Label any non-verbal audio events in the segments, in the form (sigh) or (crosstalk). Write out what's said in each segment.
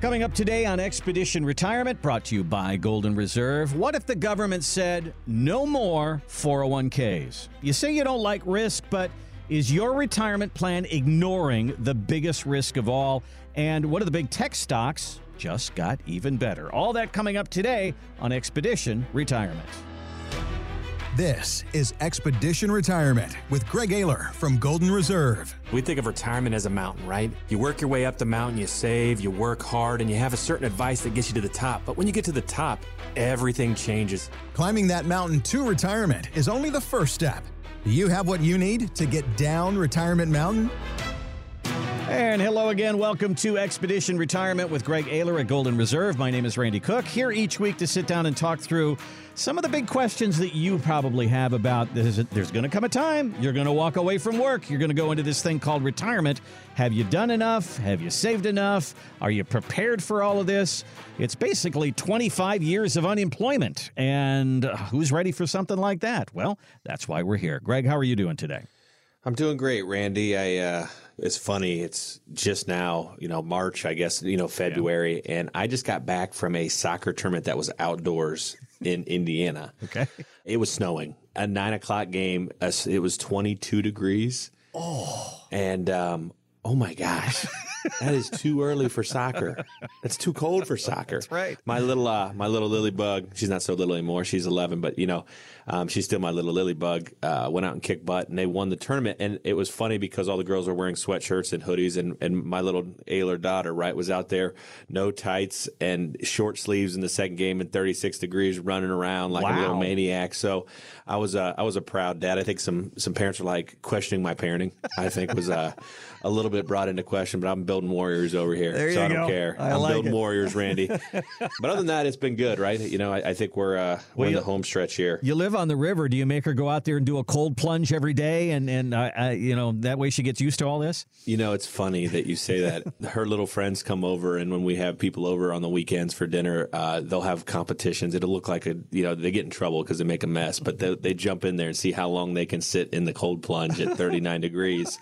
Coming up today on Expedition Retirement, brought to you by Golden Reserve. What if the government said no more 401ks? You say you don't like risk, but is your retirement plan ignoring the biggest risk of all? And what are the big tech stocks just got even better? All that coming up today on Expedition Retirement. This is Expedition Retirement with Greg Ayler from Golden Reserve. We think of retirement as a mountain, right? You work your way up the mountain, you save, you work hard, and you have a certain advice that gets you to the top. But when you get to the top, everything changes. Climbing that mountain to retirement is only the first step. Do you have what you need to get down Retirement Mountain? And hello again. Welcome to Expedition Retirement with Greg Ayler at Golden Reserve. My name is Randy Cook, here each week to sit down and talk through some of the big questions that you probably have about this. There's going to come a time you're going to walk away from work. You're going to go into this thing called retirement. Have you done enough? Have you saved enough? Are you prepared for all of this? It's basically 25 years of unemployment. And uh, who's ready for something like that? Well, that's why we're here. Greg, how are you doing today? I'm doing great, Randy. I uh, it's funny. It's just now, you know, March, I guess, you know, February, yeah. and I just got back from a soccer tournament that was outdoors in (laughs) Indiana. Okay, it was snowing. A nine o'clock game. It was 22 degrees. Oh, and um, oh my gosh. (laughs) that is too early for soccer. It's too cold for soccer. That's right. My little uh, my little lily bug. She's not so little anymore. She's 11, but you know, um, she's still my little lily bug. Uh, went out and kicked butt, and they won the tournament. And it was funny because all the girls were wearing sweatshirts and hoodies, and and my little Ayler daughter, right, was out there, no tights and short sleeves in the second game in 36 degrees, running around like wow. a little maniac. So I was a I was a proud dad. I think some some parents were like questioning my parenting. I think was uh, a little bit brought into question, but I'm building warriors over here, there so I don't go. care. I am like building it. warriors, Randy. (laughs) but other than that, it's been good, right? You know, I, I think we're uh, we're Well, in the home stretch here. You live on the river. Do you make her go out there and do a cold plunge every day, and and uh, uh, you know that way she gets used to all this? You know, it's funny that you say that. (laughs) Her little friends come over, and when we have people over on the weekends for dinner, uh, they'll have competitions. It'll look like a, you know, they get in trouble because they make a mess, but they, they jump in there and see how long they can sit in the cold plunge at 39 (laughs) degrees.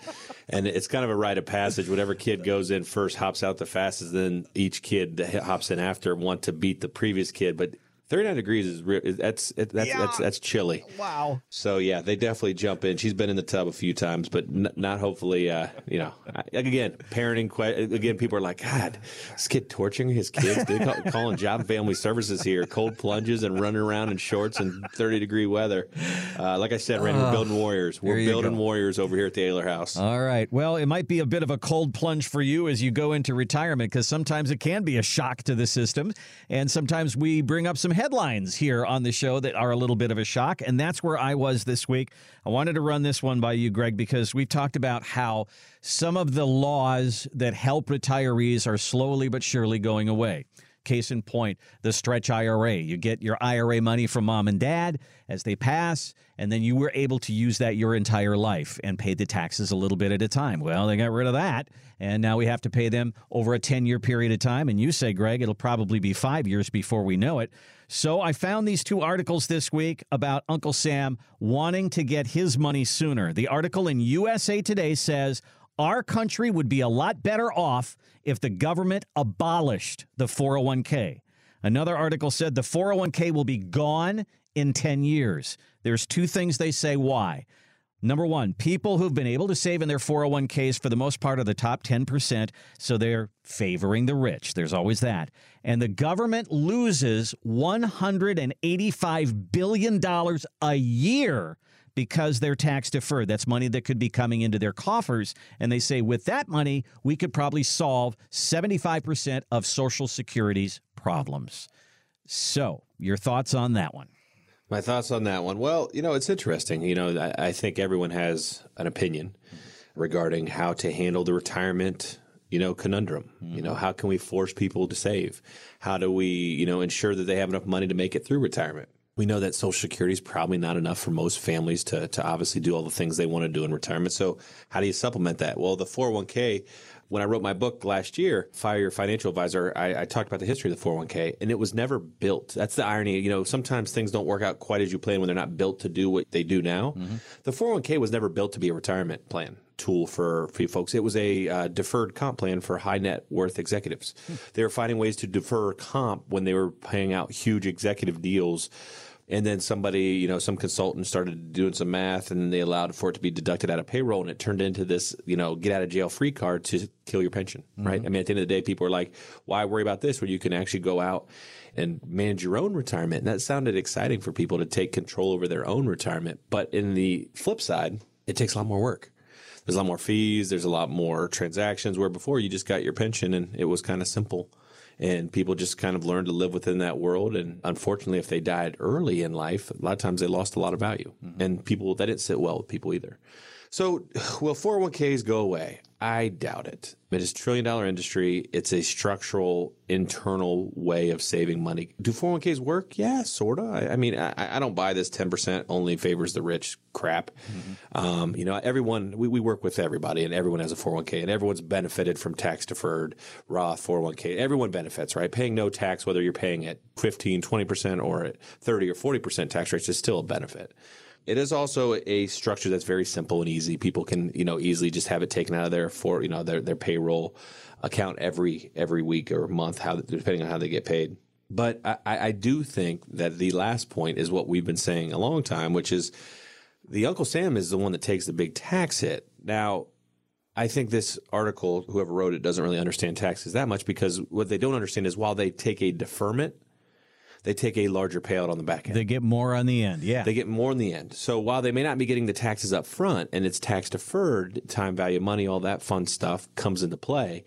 And it's kind of a rite of passage. Whatever kid goes in first hops out the fastest, then each kid that hops in after want to beat the previous kid. But 39 degrees is re- is- that's it, that's, that's that's chilly. Wow. So yeah, they definitely jump in. She's been in the tub a few times, but n- not hopefully. Uh, you know, I, again, parenting. Que- again, people are like, God, this kid torturing his kids. They call, (laughs) calling job and family services here. Cold plunges and running around in shorts in thirty degree weather. Uh, like I said, Randy, we're building warriors. We're building go. warriors over here at the Ayler House. All right. Well, it might be a bit of a cold plunge for you as you go into retirement because sometimes it can be a shock to the system. And sometimes we bring up some headlines here on the show that are a little bit of a shock. And that's where I was this week. I wanted to run this one by you, Greg, because we've talked about how some of the laws that help retirees are slowly but surely going away. Case in point, the stretch IRA. You get your IRA money from mom and dad as they pass, and then you were able to use that your entire life and pay the taxes a little bit at a time. Well, they got rid of that, and now we have to pay them over a 10 year period of time. And you say, Greg, it'll probably be five years before we know it. So I found these two articles this week about Uncle Sam wanting to get his money sooner. The article in USA Today says, our country would be a lot better off if the government abolished the 401k. Another article said the 401k will be gone in 10 years. There's two things they say why. Number one, people who've been able to save in their 401ks for the most part are the top 10%, so they're favoring the rich. There's always that. And the government loses $185 billion a year because they're tax deferred. That's money that could be coming into their coffers. And they say with that money, we could probably solve 75% of Social Security's problems. So, your thoughts on that one? My thoughts on that one. Well, you know, it's interesting. You know, I, I think everyone has an opinion regarding how to handle the retirement, you know, conundrum. You know, mm-hmm. how can we force people to save? How do we, you know, ensure that they have enough money to make it through retirement? We know that Social Security is probably not enough for most families to, to obviously do all the things they want to do in retirement. So, how do you supplement that? Well, the 401k, when I wrote my book last year, Fire Your Financial Advisor, I, I, talked about the history of the 401k, and it was never built. That's the irony. You know, sometimes things don't work out quite as you plan when they're not built to do what they do now. Mm-hmm. The 401k was never built to be a retirement plan tool for, for you folks. It was a uh, deferred comp plan for high net worth executives. Hmm. They were finding ways to defer comp when they were paying out huge executive deals and then somebody, you know, some consultant started doing some math and they allowed for it to be deducted out of payroll and it turned into this, you know, get out of jail free card to kill your pension, mm-hmm. right? I mean, at the end of the day, people are like, why worry about this when you can actually go out and manage your own retirement? And that sounded exciting for people to take control over their own retirement. But in the flip side, it takes a lot more work. There's a lot more fees. There's a lot more transactions where before you just got your pension and it was kind of simple and people just kind of learned to live within that world. And unfortunately, if they died early in life, a lot of times they lost a lot of value, mm-hmm. and people that didn't sit well with people either. So, will 401ks go away? I doubt it. It is a trillion dollar industry. It's a structural internal way of saving money. Do 401ks work? Yeah, sort of. I, I, mean, I, I, don't buy this 10% only favors the rich crap. Mm-hmm. Um, you know, everyone, we, we work with everybody and everyone has a 401k and everyone's benefited from tax deferred Roth 401k. Everyone benefits, right? Paying no tax, whether you're paying at 15, 20% or at 30 or 40% tax rates is still a benefit. It is also a structure that's very simple and easy. People can, you know, easily just have it taken out of their for, you know, their their payroll account every every week or month, how depending on how they get paid. But I, I do think that the last point is what we've been saying a long time, which is the Uncle Sam is the one that takes the big tax hit. Now, I think this article, whoever wrote it, doesn't really understand taxes that much because what they don't understand is while they take a deferment they take a larger payout on the back end. They get more on the end. Yeah. They get more in the end. So while they may not be getting the taxes up front and it's tax deferred, time value money, all that fun stuff comes into play.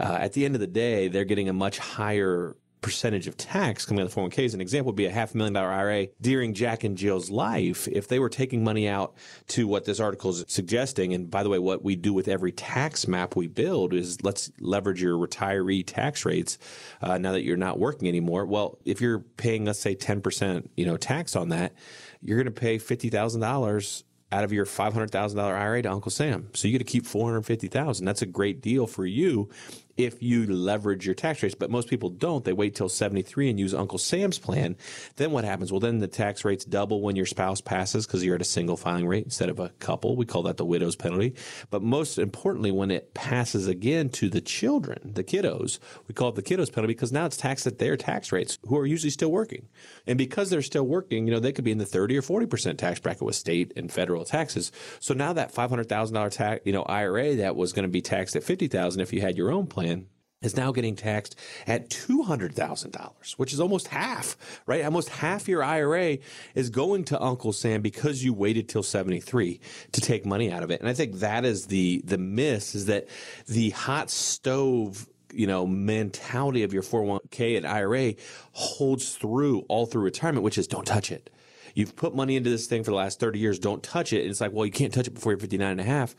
Uh, at the end of the day, they're getting a much higher percentage of tax coming out of the 401ks. An example would be a half million dollar IRA during Jack and Jill's life. If they were taking money out to what this article is suggesting, and by the way, what we do with every tax map we build is let's leverage your retiree tax rates uh, now that you're not working anymore. Well, if you're paying, let's say, 10%, you know, tax on that, you're going to pay $50,000 out of your $500,000 IRA to Uncle Sam. So you get to keep 450,000. That's a great deal for you if you leverage your tax rates. But most people don't. They wait till 73 and use Uncle Sam's plan. Then what happens? Well, then the tax rates double when your spouse passes because you're at a single filing rate instead of a couple. We call that the widow's penalty. But most importantly, when it passes again to the children, the kiddos, we call it the kiddos penalty because now it's taxed at their tax rates who are usually still working. And because they're still working, you know, they could be in the 30 or 40% tax bracket with state and federal taxes. So now that $500,000 tax, you know, IRA that was going to be taxed at 50,000 if you had your own plan is now getting taxed at $200,000, which is almost half, right? Almost half your IRA is going to Uncle Sam because you waited till 73 to take money out of it. And I think that is the, the miss is that the hot stove you know mentality of your 401k and IRA holds through all through retirement which is don't touch it you've put money into this thing for the last 30 years don't touch it and it's like well you can't touch it before you're 59 and a half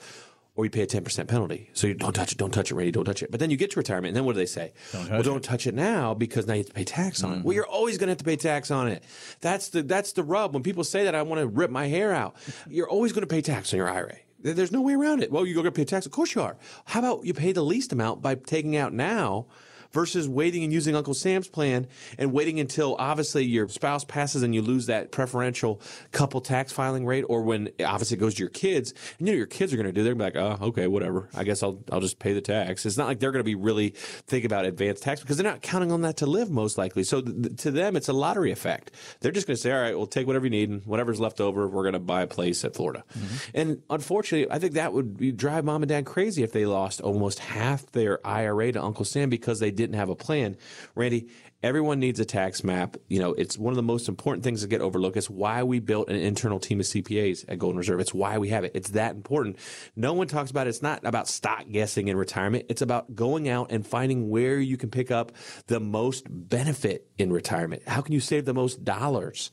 or you pay a 10% penalty. So you don't touch it, don't touch it, Randy, don't touch it. But then you get to retirement, and then what do they say? Don't well, don't touch it now because now you have to pay tax on mm-hmm. it. Well, you're always going to have to pay tax on it. That's the, that's the rub. When people say that, I want to rip my hair out. You're always going to pay tax on your IRA. There's no way around it. Well, you're going to pay tax. Of course you are. How about you pay the least amount by taking out now versus waiting and using Uncle Sam's plan and waiting until obviously your spouse passes and you lose that preferential couple tax filing rate, or when obviously it goes to your kids, and you know your kids are going to do. They're going to be like, oh, okay, whatever. I guess I'll I'll just pay the tax. It's not like they're going to be really think about advanced tax because they're not counting on that to live most likely. So th- to them, it's a lottery effect. They're just going to say, all right, we'll take whatever you need, and whatever's left over, we're going to buy a place at Florida. Mm-hmm. And unfortunately, I think that would drive mom and dad crazy if they lost almost half their IRA to Uncle Sam because they didn't have a plan. Randy, everyone needs a tax map. You know, it's one of the most important things that get overlooked. It's why we built an internal team of CPAs at Golden Reserve. It's why we have it. It's that important. No one talks about it. It's not about stock guessing in retirement. It's about going out and finding where you can pick up the most benefit in retirement. How can you save the most dollars?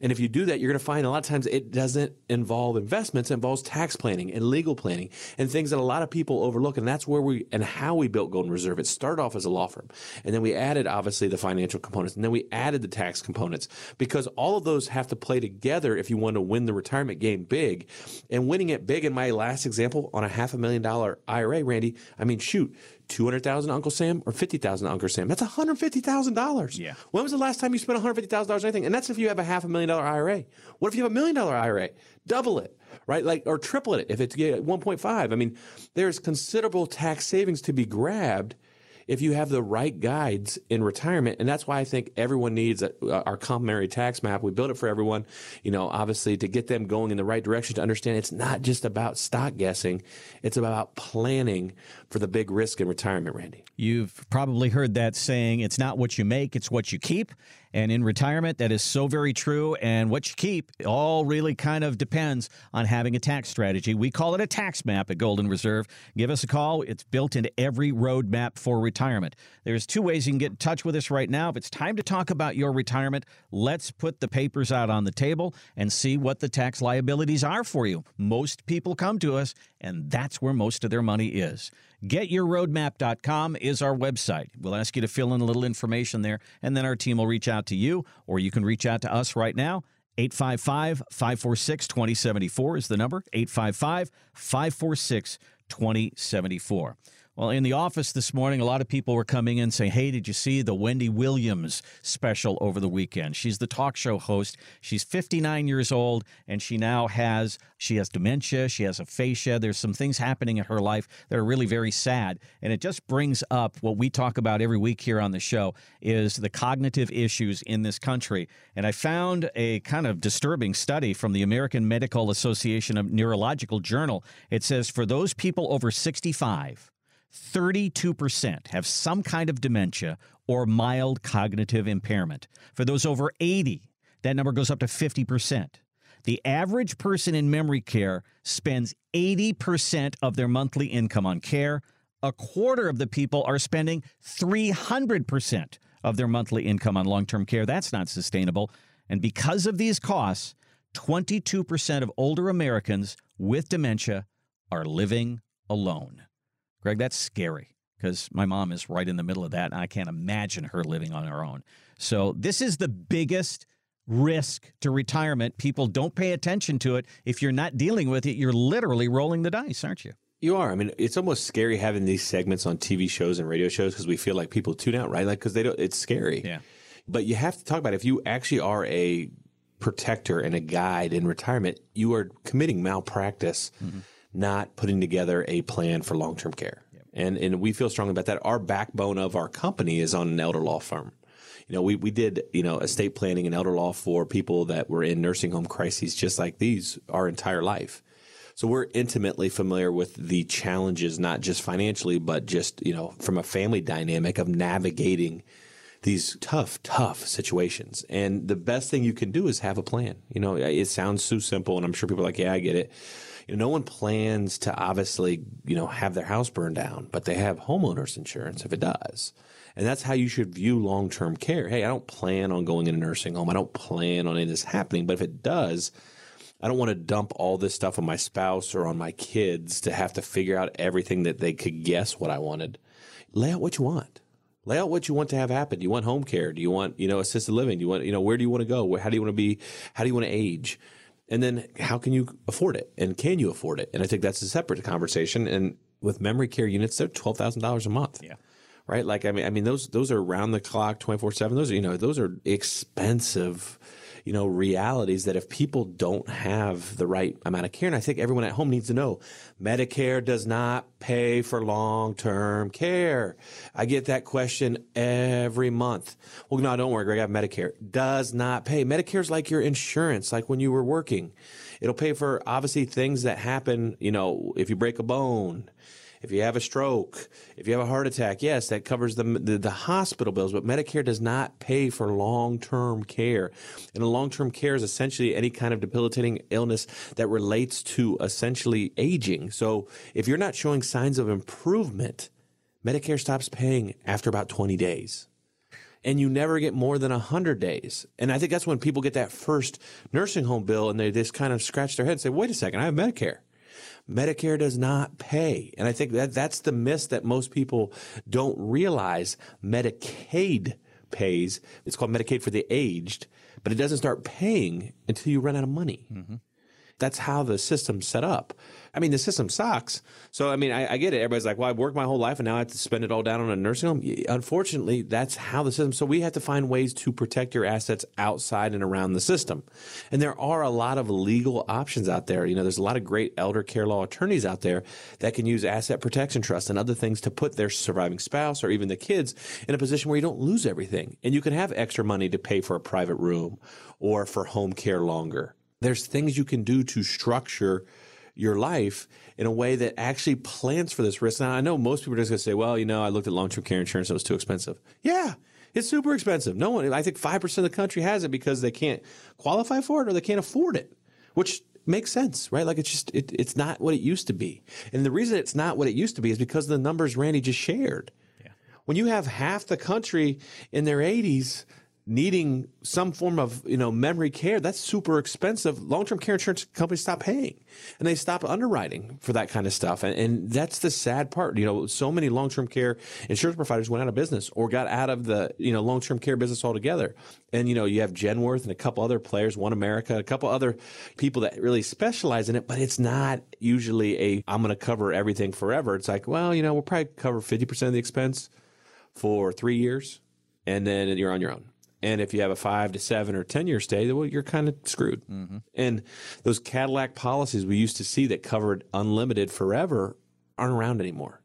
And if you do that, you're going to find a lot of times it doesn't involve investments, it involves tax planning and legal planning and things that a lot of people overlook. And that's where we and how we built Golden Reserve. It started off as a law firm. And then we added obviously the financial components. And then we added the tax components because all of those have to play together if you want to win the retirement game big. And winning it big in my last example on a half a million dollar IRA, Randy, I mean, shoot, 200,000 Uncle Sam or 50,000 Uncle Sam. That's $150,000. Yeah. When was the last time you spent $150,000 on anything? And that's if you have a half a million dollar IRA. What if you have a million dollar IRA? Double it, right? Like, or triple it if it's 1.5. I mean, there's considerable tax savings to be grabbed if you have the right guides in retirement. And that's why I think everyone needs a, our complementary tax map. We built it for everyone, you know, obviously to get them going in the right direction to understand it's not just about stock guessing. It's about planning for the big risk in retirement, Randy. You've probably heard that saying, it's not what you make, it's what you keep. And in retirement, that is so very true. And what you keep all really kind of depends on having a tax strategy. We call it a tax map at Golden Reserve. Give us a call. It's built into every roadmap for retirement. There's two ways you can get in touch with us right now. If it's time to talk about your retirement, let's put the papers out on the table and see what the tax liabilities are for you. Most people come to us, and that's where most of their money is. GetYourRoadmap.com is our website. We'll ask you to fill in a little information there, and then our team will reach out to you, or you can reach out to us right now. 855 546 2074 is the number. 855 546 2074. Well, in the office this morning, a lot of people were coming in saying, Hey, did you see the Wendy Williams special over the weekend? She's the talk show host. She's 59 years old and she now has she has dementia, she has aphasia. There's some things happening in her life that are really very sad. And it just brings up what we talk about every week here on the show is the cognitive issues in this country. And I found a kind of disturbing study from the American Medical Association of Neurological Journal. It says for those people over 65, 32% have some kind of dementia or mild cognitive impairment. For those over 80, that number goes up to 50%. The average person in memory care spends 80% of their monthly income on care. A quarter of the people are spending 300% of their monthly income on long term care. That's not sustainable. And because of these costs, 22% of older Americans with dementia are living alone. Greg, that's scary because my mom is right in the middle of that, and I can't imagine her living on her own. So, this is the biggest risk to retirement. People don't pay attention to it. If you're not dealing with it, you're literally rolling the dice, aren't you? You are. I mean, it's almost scary having these segments on TV shows and radio shows because we feel like people tune out, right? Like, because they don't, it's scary. Yeah. But you have to talk about it. if you actually are a protector and a guide in retirement, you are committing malpractice, mm-hmm. Not putting together a plan for long term care. Yep. And, and we feel strongly about that. Our backbone of our company is on an elder law firm. You know, we, we did, you know, estate planning and elder law for people that were in nursing home crises just like these our entire life. So we're intimately familiar with the challenges, not just financially, but just, you know, from a family dynamic of navigating these tough, tough situations. And the best thing you can do is have a plan. You know, it sounds so simple, and I'm sure people are like, yeah, I get it. You know, no one plans to obviously, you know, have their house burned down, but they have homeowners insurance if it does. And that's how you should view long term care. Hey, I don't plan on going in a nursing home. I don't plan on any of this happening, but if it does, I don't want to dump all this stuff on my spouse or on my kids to have to figure out everything that they could guess what I wanted. Lay out what you want. Lay out what you want to have happen. Do you want home care? Do you want, you know, assisted living? Do you want, you know, where do you want to go? How do you want to be? How do you want to age? And then how can you afford it? And can you afford it? And I think that's a separate conversation. And with memory care units, they're twelve thousand dollars a month. Yeah. Right. Like I mean, I mean those those are round the clock, twenty four seven. Those are you know those are expensive you know, realities that if people don't have the right amount of care, and I think everyone at home needs to know, Medicare does not pay for long-term care. I get that question every month. Well, no, don't worry, Greg, I have Medicare. Does not pay. Medicare is like your insurance, like when you were working. It'll pay for obviously things that happen, you know, if you break a bone, if you have a stroke, if you have a heart attack, yes, that covers the, the, the hospital bills, but Medicare does not pay for long term care. And long term care is essentially any kind of debilitating illness that relates to essentially aging. So if you're not showing signs of improvement, Medicare stops paying after about 20 days. and you never get more than 100 days. And I think that's when people get that first nursing home bill and they just kind of scratch their head and say, wait a second, I have Medicare. Medicare does not pay. And I think that that's the miss that most people don't realize. Medicaid pays. It's called Medicaid for the aged, but it doesn't start paying until you run out of money. Mm-hmm. That's how the system's set up. I mean, the system sucks. So, I mean, I, I, get it. Everybody's like, well, I've worked my whole life and now I have to spend it all down on a nursing home. Unfortunately, that's how the system. So we have to find ways to protect your assets outside and around the system. And there are a lot of legal options out there. You know, there's a lot of great elder care law attorneys out there that can use asset protection trust and other things to put their surviving spouse or even the kids in a position where you don't lose everything. And you can have extra money to pay for a private room or for home care longer. There's things you can do to structure your life in a way that actually plans for this risk. Now, I know most people are just going to say, well, you know, I looked at long term care insurance, it was too expensive. Yeah, it's super expensive. No one, I think 5% of the country has it because they can't qualify for it or they can't afford it, which makes sense, right? Like it's just, it, it's not what it used to be. And the reason it's not what it used to be is because of the numbers Randy just shared. Yeah. When you have half the country in their 80s needing some form of you know memory care that's super expensive. Long-term care insurance companies stop paying and they stop underwriting for that kind of stuff. And, and that's the sad part. You know so many long-term care insurance providers went out of business or got out of the you know long-term care business altogether. And you know you have genworth and a couple other players one america a couple other people that really specialize in it but it's not usually a i'm going to cover everything forever. It's like well you know we'll probably cover 50% of the expense for three years and then you're on your own and if you have a five to seven or 10 year stay, well, you're kind of screwed. Mm-hmm. And those Cadillac policies we used to see that covered unlimited forever aren't around anymore.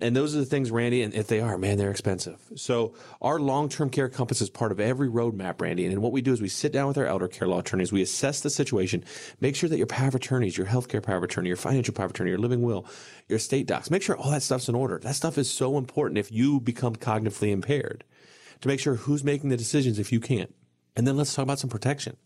And those are the things, Randy, and if they are, man, they're expensive. So our long-term care compass is part of every roadmap, Randy. And what we do is we sit down with our elder care law attorneys, we assess the situation, make sure that your power of attorneys, your healthcare power of attorney, your financial power of attorney, your living will, your estate docs, make sure all that stuff's in order. That stuff is so important if you become cognitively impaired to make sure who's making the decisions if you can't. And then let's talk about some protection.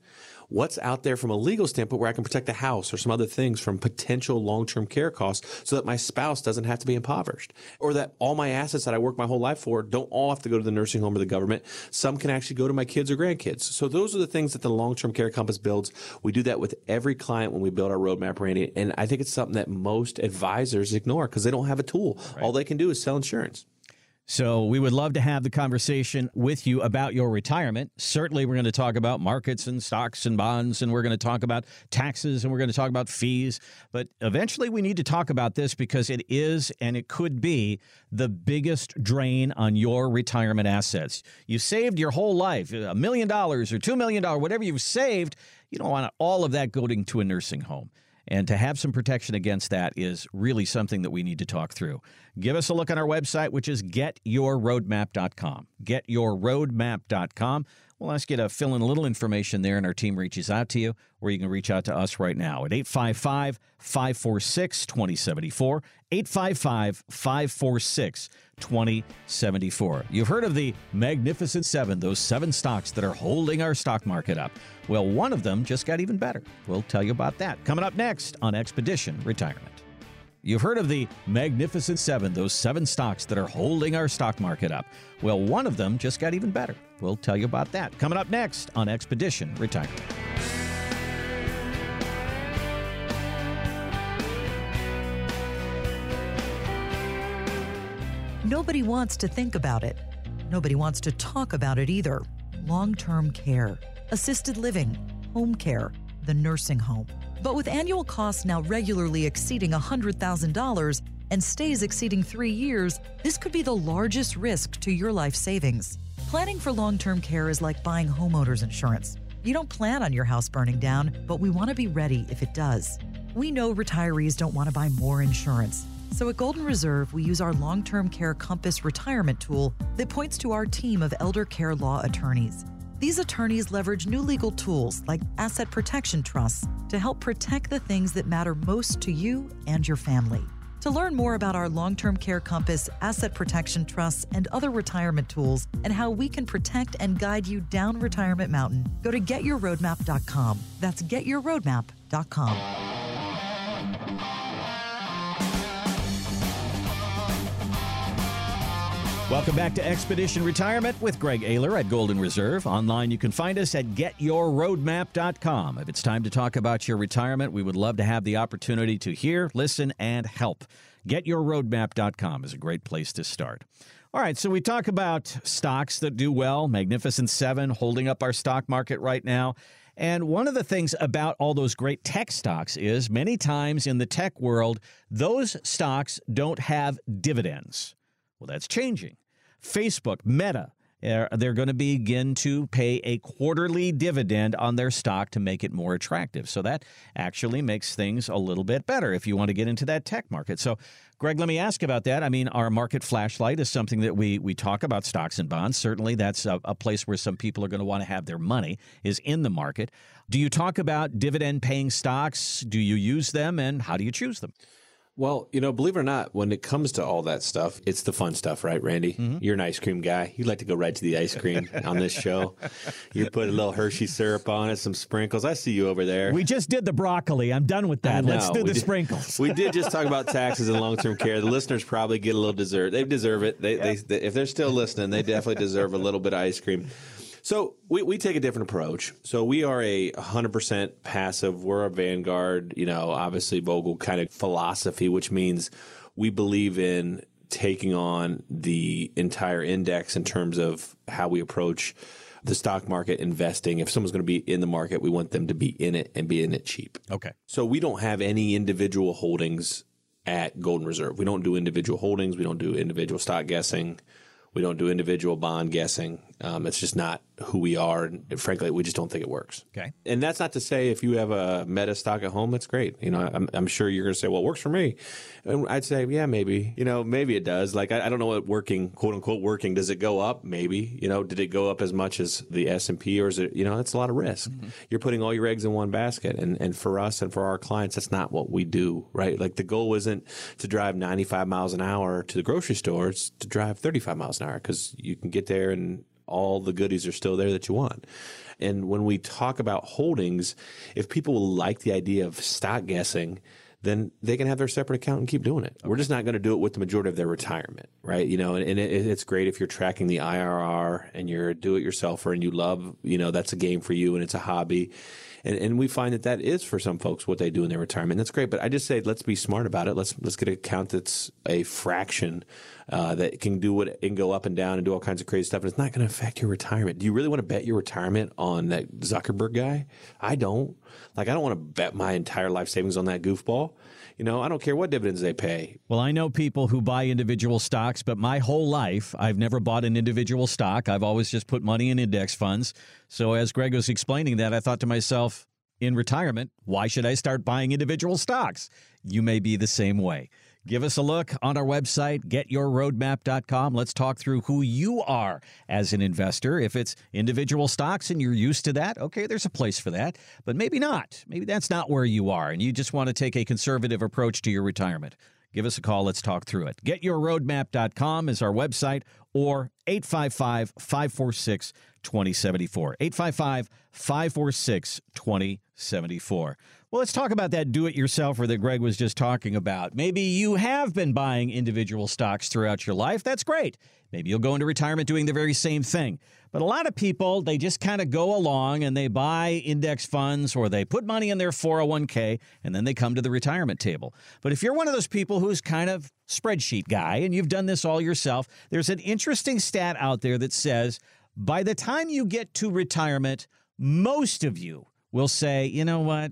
What's out there from a legal standpoint where I can protect the house or some other things from potential long-term care costs so that my spouse doesn't have to be impoverished or that all my assets that I work my whole life for don't all have to go to the nursing home or the government. Some can actually go to my kids or grandkids. So those are the things that the long-term care compass builds. We do that with every client when we build our roadmap, Randy. And I think it's something that most advisors ignore because they don't have a tool. Right. All they can do is sell insurance. So we would love to have the conversation with you about your retirement. Certainly, we're going to talk about markets and stocks and bonds, and we're going to talk about taxes and we're going to talk about fees. But eventually, we need to talk about this because it is and it could be the biggest drain on your retirement assets. You saved your whole life, a million dollars or two million dollars, whatever you've saved. You don't want all of that going to a nursing home. And to have some protection against that is really something that we need to talk through. Give us a look on our website, which is getyourroadmap.com. Getyourroadmap.com. We'll ask you to fill in a little information there, and our team reaches out to you, or you can reach out to us right now at 855 546 2074. 855 546 2074. You've heard of the Magnificent Seven, those seven stocks that are holding our stock market up. Well, one of them just got even better. We'll tell you about that coming up next on Expedition Retirement. You've heard of the Magnificent Seven, those seven stocks that are holding our stock market up. Well, one of them just got even better. We'll tell you about that coming up next on Expedition Retirement. Nobody wants to think about it. Nobody wants to talk about it either. Long term care, assisted living, home care, the nursing home. But with annual costs now regularly exceeding $100,000 and stays exceeding three years, this could be the largest risk to your life savings. Planning for long term care is like buying homeowners insurance. You don't plan on your house burning down, but we want to be ready if it does. We know retirees don't want to buy more insurance. So at Golden Reserve, we use our long term care compass retirement tool that points to our team of elder care law attorneys. These attorneys leverage new legal tools like asset protection trusts to help protect the things that matter most to you and your family. To learn more about our long term care compass, asset protection trusts, and other retirement tools, and how we can protect and guide you down Retirement Mountain, go to getyourroadmap.com. That's getyourroadmap.com. Welcome back to Expedition Retirement with Greg Ayler at Golden Reserve. Online, you can find us at getyourroadmap.com. If it's time to talk about your retirement, we would love to have the opportunity to hear, listen, and help. Getyourroadmap.com is a great place to start. All right, so we talk about stocks that do well, Magnificent Seven holding up our stock market right now. And one of the things about all those great tech stocks is many times in the tech world, those stocks don't have dividends. Well, that's changing. Facebook, Meta, they're going to begin to pay a quarterly dividend on their stock to make it more attractive. So that actually makes things a little bit better if you want to get into that tech market. So, Greg, let me ask about that. I mean, our market flashlight is something that we we talk about stocks and bonds. Certainly, that's a, a place where some people are going to want to have their money is in the market. Do you talk about dividend paying stocks? Do you use them, and how do you choose them? Well, you know, believe it or not, when it comes to all that stuff, it's the fun stuff, right, Randy? Mm-hmm. You're an ice cream guy. You like to go right to the ice cream on this show. You put a little Hershey syrup on it, some sprinkles. I see you over there. We just did the broccoli. I'm done with that. Let's do the did, sprinkles. We did just talk about taxes and long term care. The listeners probably get a little dessert. They deserve it. They, yeah. they, they, if they're still listening, they definitely deserve a little bit of ice cream. So we, we take a different approach. So we are a 100% passive. We're a vanguard, you know, obviously Bogle kind of philosophy, which means we believe in taking on the entire index in terms of how we approach the stock market investing. If someone's going to be in the market, we want them to be in it and be in it cheap. Okay. So we don't have any individual holdings at Golden Reserve. We don't do individual holdings. We don't do individual stock guessing. We don't do individual bond guessing. Um, it's just not who we are. And frankly, we just don't think it works. Okay. And that's not to say if you have a meta stock at home, that's great. You know, I'm, I'm sure you're going to say, well, it works for me. And I'd say, yeah, maybe. You know, maybe it does. Like, I, I, don't know what working, quote unquote, working. Does it go up? Maybe. You know, did it go up as much as the S&P or is it, you know, that's a lot of risk. Mm-hmm. You're putting all your eggs in one basket. And, and for us and for our clients, that's not what we do, right? Like the goal isn't to drive 95 miles an hour to the grocery store. It's to drive 35 miles an hour because you can get there and all the goodies are still there that you want. And when we talk about holdings, if people like the idea of stock guessing, then they can have their separate account and keep doing it. Okay. We're just not going to do it with the majority of their retirement, right? You know, and, and it, it's great if you're tracking the IRR and you're a do-it-yourselfer and you love, you know, that's a game for you and it's a hobby. And, and we find that that is for some folks what they do in their retirement. That's great. But I just say, let's be smart about it. Let's, let's get an account that's a fraction uh, that can do what can go up and down and do all kinds of crazy stuff, and it's not going to affect your retirement. Do you really want to bet your retirement on that Zuckerberg guy? I don't. Like, I don't want to bet my entire life savings on that goofball. You know, I don't care what dividends they pay. Well, I know people who buy individual stocks, but my whole life, I've never bought an individual stock. I've always just put money in index funds. So, as Greg was explaining that, I thought to myself, in retirement, why should I start buying individual stocks? You may be the same way. Give us a look on our website, getyourroadmap.com. Let's talk through who you are as an investor. If it's individual stocks and you're used to that, okay, there's a place for that, but maybe not. Maybe that's not where you are and you just want to take a conservative approach to your retirement. Give us a call. Let's talk through it. Getyourroadmap.com is our website or 855 546 2074. 855 546 2074. Well, let's talk about that do it yourselfer that Greg was just talking about. Maybe you have been buying individual stocks throughout your life. That's great. Maybe you'll go into retirement doing the very same thing. But a lot of people, they just kind of go along and they buy index funds or they put money in their 401k and then they come to the retirement table. But if you're one of those people who's kind of spreadsheet guy and you've done this all yourself, there's an interesting stat out there that says by the time you get to retirement, most of you will say, you know what?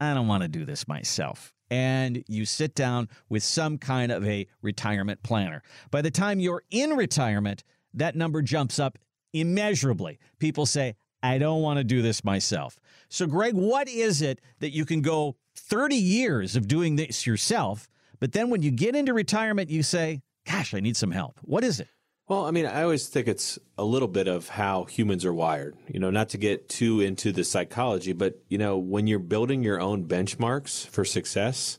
I don't want to do this myself. And you sit down with some kind of a retirement planner. By the time you're in retirement, that number jumps up immeasurably. People say, I don't want to do this myself. So, Greg, what is it that you can go 30 years of doing this yourself, but then when you get into retirement, you say, Gosh, I need some help? What is it? Well, I mean, I always think it's a little bit of how humans are wired. You know, not to get too into the psychology, but you know, when you're building your own benchmarks for success,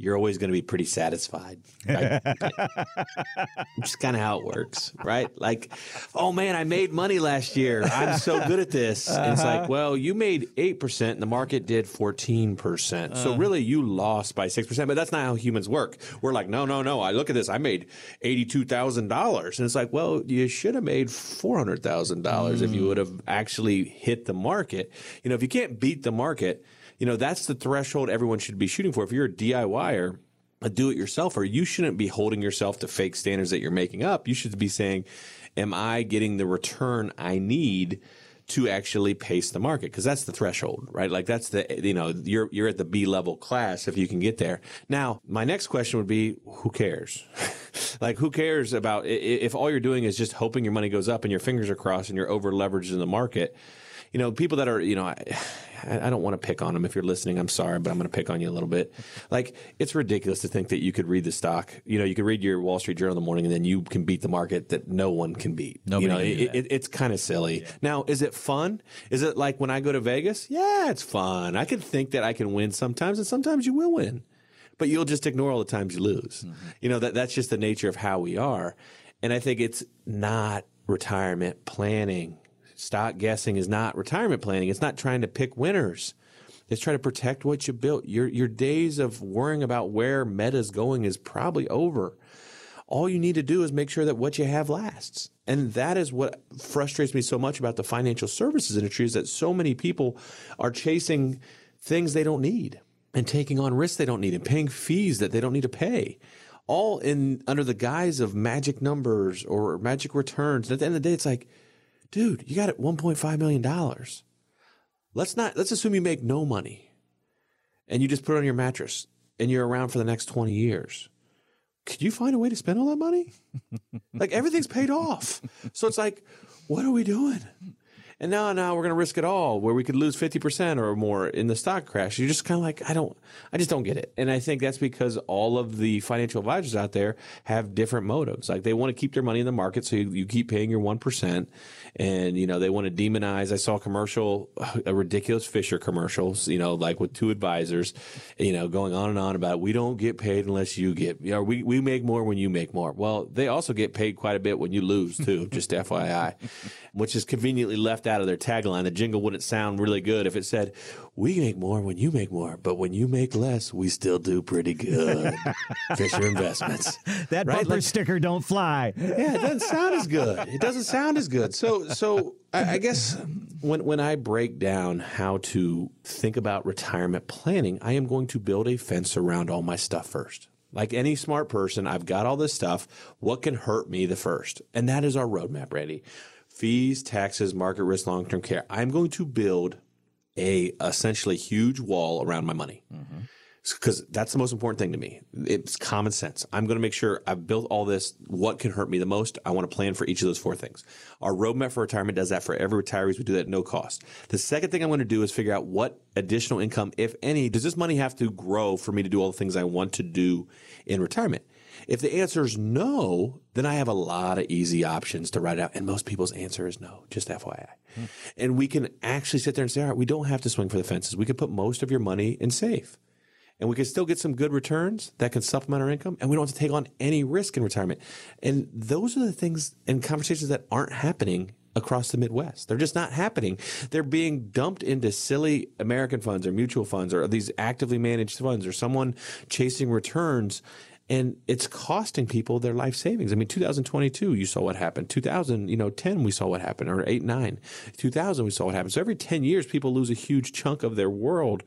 you're always going to be pretty satisfied. Right? just kind of how it works, right? Like, oh man, I made money last year. I'm so good at this. And it's like, uh-huh. well, you made 8% and the market did 14%. So uh. really you lost by 6%, but that's not how humans work. We're like, no, no, no. I look at this. I made $82,000. And it's like, well, you should have made $400,000 if hmm. you would have actually hit the market. You know, if you can't beat the market, you know, that's the threshold everyone should be shooting for. If you're a DIYer, a do it yourselfer, you shouldn't be holding yourself to fake standards that you're making up. You should be saying, Am I getting the return I need? To actually pace the market, because that's the threshold, right? Like that's the you know you're you're at the B level class if you can get there. Now, my next question would be, who cares? (laughs) like who cares about if all you're doing is just hoping your money goes up and your fingers are crossed and you're over leveraged in the market? you know, people that are, you know, I, don't want to pick on them. If you're listening, I'm sorry, but I'm going to pick on you a little bit. Like, it's ridiculous to think that you could read the stock. You know, you could read your Wall Street Journal in the morning and then you can beat the market that no one can beat. Nobody you know, it, it, it's kind of silly. Yeah. Now, is it fun? Is it like when I go to Vegas? Yeah, it's fun. I can think that I can win sometimes, and sometimes you will win, but you'll just ignore all the times you lose. Mm-hmm. You know, that that's just the nature of how we are. And I think it's not retirement planning stock guessing is not retirement planning. It's not trying to pick winners. It's trying to protect what you built. Your your days of worrying about where meta's going is probably over. All you need to do is make sure that what you have lasts. And that is what frustrates me so much about the financial services industry is that so many people are chasing things they don't need and taking on risks they don't need and paying fees that they don't need to pay all in under the guise of magic numbers or magic returns. And at the end of the day, it's like, dude, you got it $1.5 million. Let's not, let's assume you make no money and you just put it on your mattress and you're around for the next 20 years. Could you find a way to spend all that money? (laughs) like everything's paid off. So it's like, what are we doing? And now, now we're going to risk it all where we could lose 50% or more in the stock crash. You're just kind of like, I don't, I just don't get it. And I think that's because all of the financial advisors out there have different motives. Like they want to keep their money in the market. So you, you keep paying your 1% and, you know, they want to demonize. I saw a commercial, a ridiculous Fisher commercials, you know, like with two advisors, you know, going on and on about we don't get paid unless you get, you know, we, we make more when you make more. Well, they also get paid quite a bit when you lose too, just (laughs) FYI, which is conveniently left out of their tagline. The jingle wouldn't sound really good if it said, "We make more when you make more, but when you make less, we still do pretty good." (laughs) Fisher Investments. that right? bumper like, sticker don't fly. Yeah, it doesn't sound as good. It doesn't sound as good. So, so I, I guess when when I break down how to think about retirement planning, I am going to build a fence around all my stuff first. Like any smart person, I've got all this stuff. What can hurt me the first? And that is our roadmap, Randy fees, taxes, market risk, long term care. I'm going to build a essentially huge wall around my money. Because mm-hmm. that's the most important thing to me. It's common sense. I'm going to make sure I've built all this. What can hurt me the most? I want to plan for each of those four things. Our roadmap for retirement does that for every retirees. We do that at no cost. The second thing I'm going to do is figure out what additional income, if any, does this money have to grow for me to do all the things I want to do in retirement? If the answer is no, then I have a lot of easy options to write out. And most people's answer is no, just FYI. Hmm. And we can actually sit there and say, all right, we don't have to swing for the fences. We could put most of your money in safe. And we can still get some good returns that can supplement our income. And we don't have to take on any risk in retirement. And those are the things and conversations that aren't happening across the Midwest. They're just not happening. They're being dumped into silly American funds or mutual funds or these actively managed funds or someone chasing returns and it's costing people their life savings. I mean, 2022, you saw what happened. 2000, you know, 10, we saw what happened, or 8, 9. 2000, we saw what happened. So every 10 years, people lose a huge chunk of their world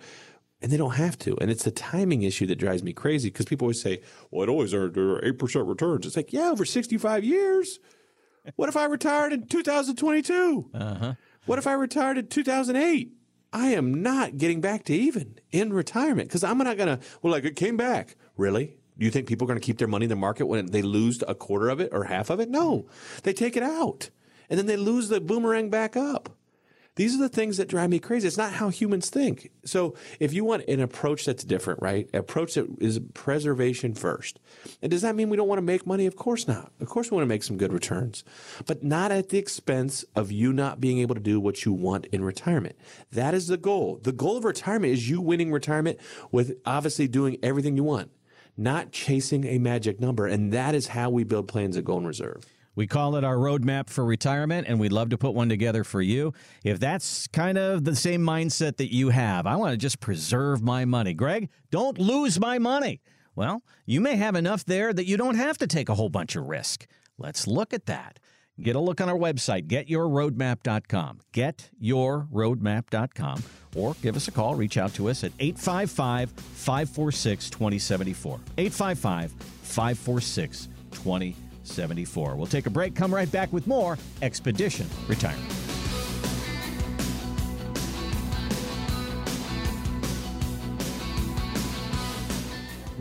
and they don't have to. And it's the timing issue that drives me crazy because people always say, well, it always earned 8% returns. It's like, yeah, over 65 years. What if I retired in 2022? Uh-huh. What if I retired in 2008? I am not getting back to even in retirement because I'm not going to, well, like it came back. Really? Do you think people are going to keep their money in the market when they lose a quarter of it or half of it? No, they take it out and then they lose the boomerang back up. These are the things that drive me crazy. It's not how humans think. So if you want an approach that's different, right? Approach that is preservation first. And does that mean we don't want to make money? Of course not. Of course we want to make some good returns, but not at the expense of you not being able to do what you want in retirement. That is the goal. The goal of retirement is you winning retirement with obviously doing everything you want. Not chasing a magic number. And that is how we build plans at Golden Reserve. We call it our roadmap for retirement, and we'd love to put one together for you. If that's kind of the same mindset that you have, I want to just preserve my money. Greg, don't lose my money. Well, you may have enough there that you don't have to take a whole bunch of risk. Let's look at that. Get a look on our website, getyourroadmap.com. Getyourroadmap.com. Or give us a call, reach out to us at 855 546 2074. 855 546 2074. We'll take a break, come right back with more Expedition Retirement.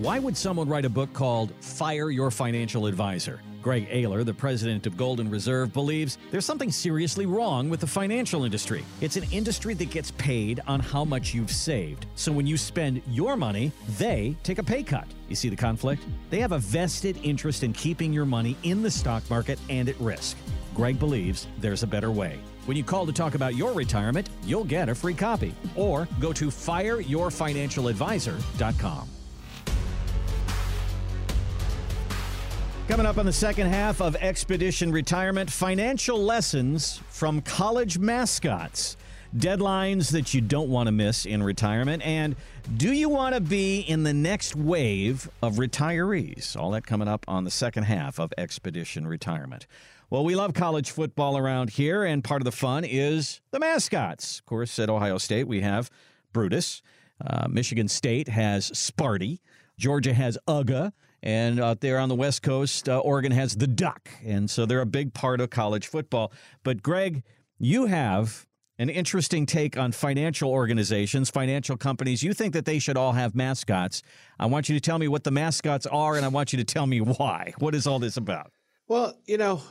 Why would someone write a book called Fire Your Financial Advisor? Greg Ayler, the president of Golden Reserve, believes there's something seriously wrong with the financial industry. It's an industry that gets paid on how much you've saved. So when you spend your money, they take a pay cut. You see the conflict? They have a vested interest in keeping your money in the stock market and at risk. Greg believes there's a better way. When you call to talk about your retirement, you'll get a free copy. Or go to fireyourfinancialadvisor.com. Coming up on the second half of Expedition Retirement, financial lessons from college mascots, deadlines that you don't want to miss in retirement, and do you want to be in the next wave of retirees? All that coming up on the second half of Expedition Retirement. Well, we love college football around here, and part of the fun is the mascots. Of course, at Ohio State, we have Brutus. Uh, Michigan State has Sparty. Georgia has UGA. And out there on the West Coast, uh, Oregon has the Duck. And so they're a big part of college football. But, Greg, you have an interesting take on financial organizations, financial companies. You think that they should all have mascots. I want you to tell me what the mascots are, and I want you to tell me why. What is all this about? Well, you know,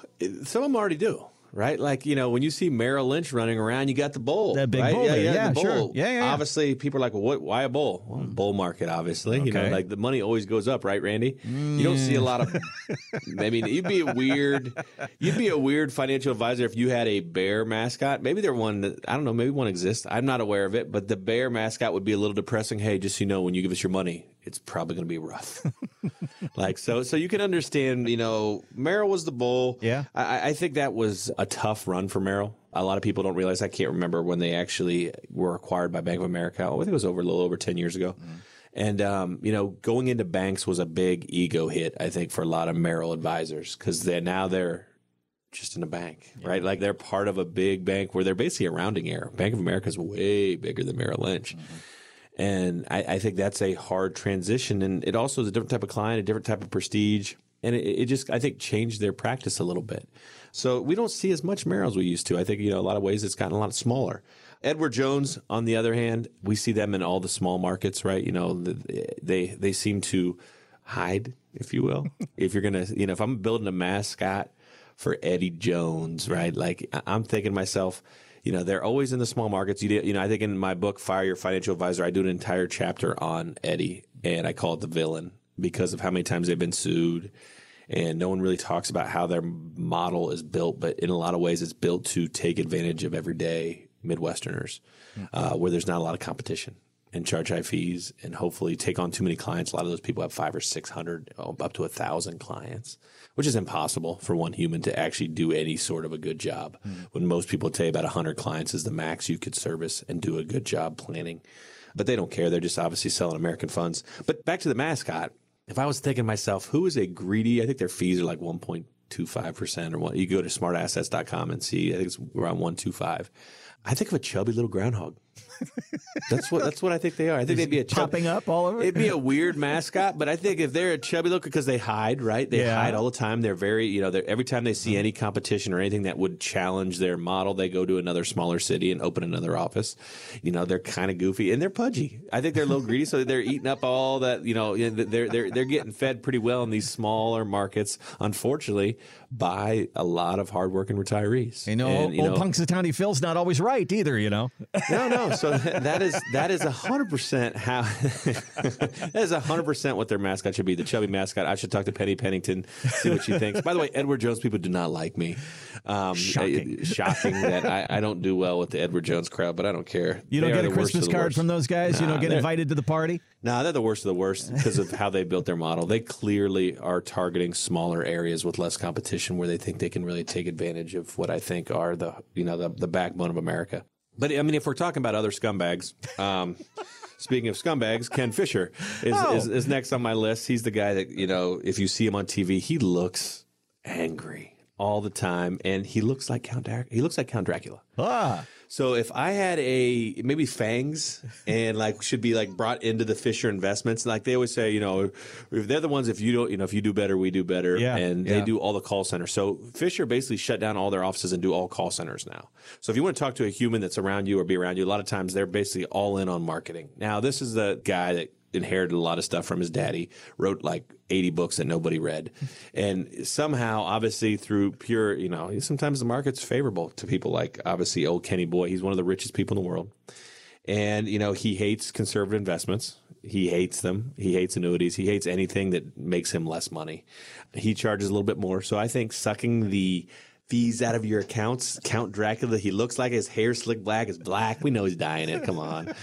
some of them already do right? Like you know, when you see Merrill Lynch running around, you got the bull, that big right? bull, yeah, yeah, yeah, yeah sure, yeah, yeah, Obviously, people are like, well, what? Why a bull? Well, bull market, obviously. Okay. You know, like the money always goes up, right, Randy? Mm. You don't see a lot of. (laughs) I mean, you'd be a weird, you'd be a weird financial advisor if you had a bear mascot. Maybe there one. That, I don't know. Maybe one exists. I'm not aware of it, but the bear mascot would be a little depressing. Hey, just so you know, when you give us your money, it's probably going to be rough. (laughs) like so, so you can understand. You know, Merrill was the bull. Yeah, I, I think that was a tough run for Merrill. A lot of people don't realize. I can't remember when they actually were acquired by Bank of America. I think it was over a little over ten years ago. Mm. And um, you know, going into banks was a big ego hit. I think for a lot of Merrill advisors because they now they're just in a bank, yeah. right? Like they're part of a big bank where they're basically a rounding error. Bank of America is way bigger than Merrill Lynch. Mm-hmm. And I, I, think that's a hard transition. And it also is a different type of client, a different type of prestige. And it, it just, I think, changed their practice a little bit. So we don't see as much Merrill as we used to. I think, you know, a lot of ways it's gotten a lot smaller. Edward Jones, on the other hand, we see them in all the small markets, right? You know, they they seem to hide, if you will. (laughs) if you're gonna, you know, if I'm building a mascot for Eddie Jones, right? Like I'm thinking to myself, you know, they're always in the small markets. You, do, you know, I think in my book, Fire Your Financial Advisor, I do an entire chapter on Eddie, and I call it the villain because of how many times they've been sued. And no one really talks about how their model is built, but in a lot of ways, it's built to take advantage of everyday Midwesterners, mm-hmm. uh, where there's not a lot of competition and charge high fees and hopefully take on too many clients. A lot of those people have five or six hundred, oh, up to a thousand clients which is impossible for one human to actually do any sort of a good job. Mm. When most people tell you about 100 clients is the max you could service and do a good job planning. But they don't care. They're just obviously selling American funds. But back to the mascot. If I was thinking myself, who is a greedy, I think their fees are like 1.25% or what. You go to smartassets.com and see, I think it's around 125. I think of a chubby little groundhog. That's what that's what I think they are. I think they'd be a chub- popping up all over. It'd be a weird mascot, but I think if they're a chubby looker because they hide, right? They yeah. hide all the time. They're very, you know, every time they see any competition or anything that would challenge their model, they go to another smaller city and open another office. You know, they're kind of goofy and they're pudgy. I think they're a little greedy, so they're eating up all that. You know, they're they're they're getting fed pretty well in these smaller markets, unfortunately. by a lot of hardworking retirees. You know, And, old Punxsutawney Phil's not always right either. You know, no, no. So that is that is hundred percent how (laughs) that is hundred percent what their mascot should be. The chubby mascot. I should talk to Penny Pennington, see what she thinks. By the way, Edward Jones people do not like me. Um, Shocking. uh, shocking that I, I don't do well with the Edward Jones crowd, but I don't care. you don't They get a Christmas card from those guys. you Nah, don't get invited to the party. Nah, they're the worst of the worst because of how they built their model. They clearly are targeting smaller areas with less competition where they think they can really take advantage of what I think are the you know the, the backbone of America. But I mean, if we're talking about other scumbags, um, (laughs) speaking of scumbags, Ken Fisher is, Oh. is is next on my list. He's the guy that you know if you see him on TV, he looks angry all the time, and he looks like Count Drac- he looks like Count Dracula. Ah, So if I had a maybe fangs and like should be like brought into the Fisher investments, like they always say, you know, if they're the ones if you don't, you know, if you do better, we do better, Yeah, and yeah. they do all the call centers. So Fisher basically shut down all their offices and do all call centers now. So if you want to talk to a human that's around you or be around you, a lot of times they're basically all in on marketing. Now this is the guy that inherited a lot of stuff from his daddy, wrote like 80 books that nobody read. And somehow, obviously, through pure, you know, sometimes the market's favorable to people like obviously old Kenny Boy. He's one of the richest people in the world. And, you know, he hates conservative investments. He hates them. He hates annuities. He hates anything that makes him less money. He charges a little bit more. So I think sucking the fees out of your accounts, Count Dracula, he looks like his hair slick black is black. We know he's dying it. Come on.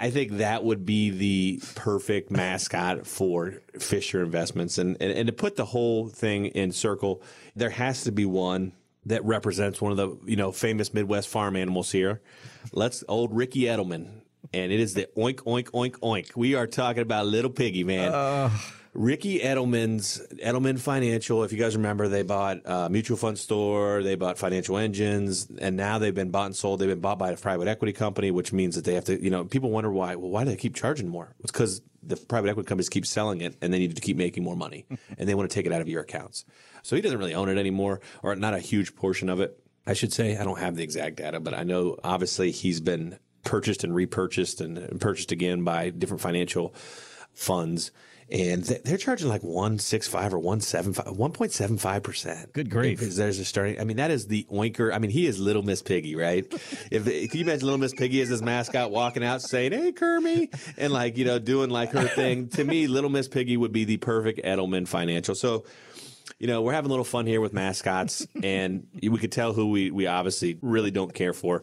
I think that would be the perfect mascot for Fisher Investments. And, and, and to put the whole thing in circle, there has to be one that represents one of the you know famous Midwest farm animals here. Let's old Ricky Edelman, and it is the oink oink oink oink. We are talking about little piggy man. Ricky Edelman's Edelman Financial. If you guys remember, they bought uh, Mutual Fund Store, they bought Financial Engines, and now they've been bought and sold. They've been bought by a private equity company, which means that they have to. You know, people wonder why. Well, why do they keep charging more? It's because the private equity companies keep selling it, and they need to keep making more money, (laughs) and they want to take it out of your accounts. So he doesn't really own it anymore, or not a huge portion of it. I should say I don't have the exact data, but I know obviously he's been purchased and repurchased and, and purchased again by different financial funds. And they're charging like 165 or 175, 1.75%. Good grief. Because there's a starting. I mean, that is the oinker. I mean, he is Little Miss Piggy, right? if, can you imagine Little Miss Piggy as his mascot walking out saying, Hey, Kermie, and like, you know, doing like her thing? to me, Little Miss Piggy would be the perfect Edelman financial. So, you know, we're having a little fun here with mascots, (laughs) and we could tell who we, we obviously really don't care for.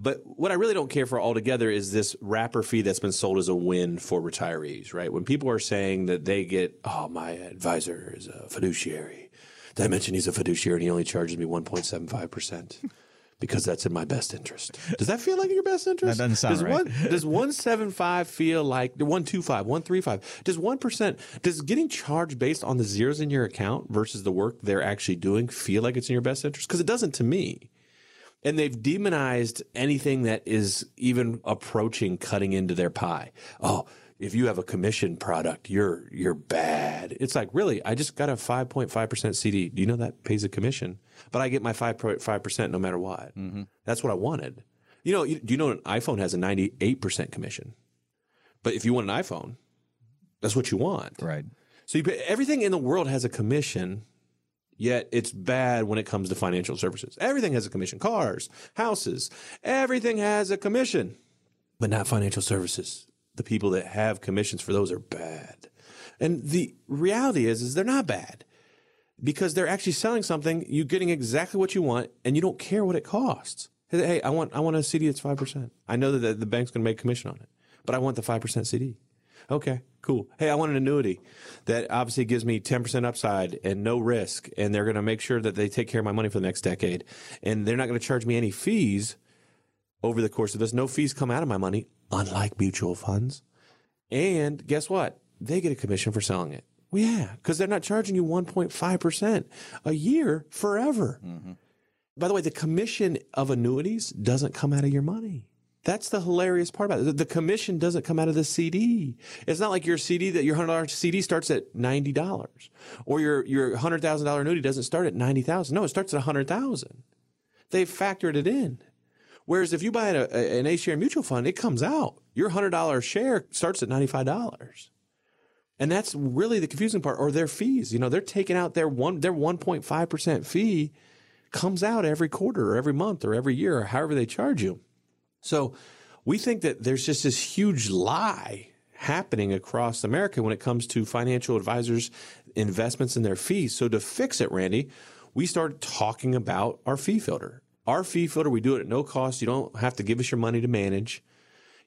But what I really don't care for altogether is this wrapper fee that's been sold as a win for retirees, right? When people are saying that they get, oh, my advisor is a fiduciary. Did I mention he's a fiduciary and he only charges me 1.75%? Because that's in my best interest. Does that feel like in your best interest? That doesn't sound does right. One, does 175 feel like 125, 135? Does 1%, does getting charged based on the zeros in your account versus the work they're actually doing feel like it's in your best interest? Because it doesn't to me. And they've demonized anything that is even approaching cutting into their pie. Oh, if you have a commission product, you're you're bad. It's like, really, I just got a 5.5% CD. Do you know that pays a commission? But I get my 5.5% no matter what. Mm-hmm. That's what I wanted. You know, you, do you know an iPhone has a 98% commission? But if you want an iPhone, that's what you want. right. So you pay, everything in the world has a commission, yet it's bad when it comes to financial services. Everything has a commission. Cars, houses, everything has a commission, but not financial services. The people that have commissions for those are bad. And the reality is, is they're not bad because they're actually selling something. You're getting exactly what you want, and you don't care what it costs. Hey, I want I want a CD that's five percent. I know that the, the bank's going to make commission on it, but I want the five percent CD. Okay, cool. Hey, I want an annuity that obviously gives me 10% upside and no risk. And they're going to make sure that they take care of my money for the next decade. And they're not going to charge me any fees over the course of this. No fees come out of my money, unlike mutual funds. And guess what? They get a commission for selling it. Well, yeah, because they're not charging you 1.5% a year forever. Mm-hmm. By the way, the commission of annuities doesn't come out of your money. That's the hilarious part about it. The- The commission doesn't come out of the CD. It's not like your CD that your hundred dollar CD starts at ninety dollars, or your your hundred thousand dollar annuity doesn't start at ninety thousand. No, it starts at a hundred thousand. They've factored it in. Whereas if you buy a, a- an A share mutual fund, it comes out. Your hundred dollar share starts at ninety five dollars. And that's really the confusing part, or their fees. You know, they're taking out their one their one point five percent fee comes out every quarter or every month or every year or however they charge you. So we think that there's just this huge lie happening across America when it comes to financial advisors' investments and their fees. So to fix it, Randy, we started talking about our fee filter. Our fee filter, we do it at no cost. You don't have to give us your money to manage.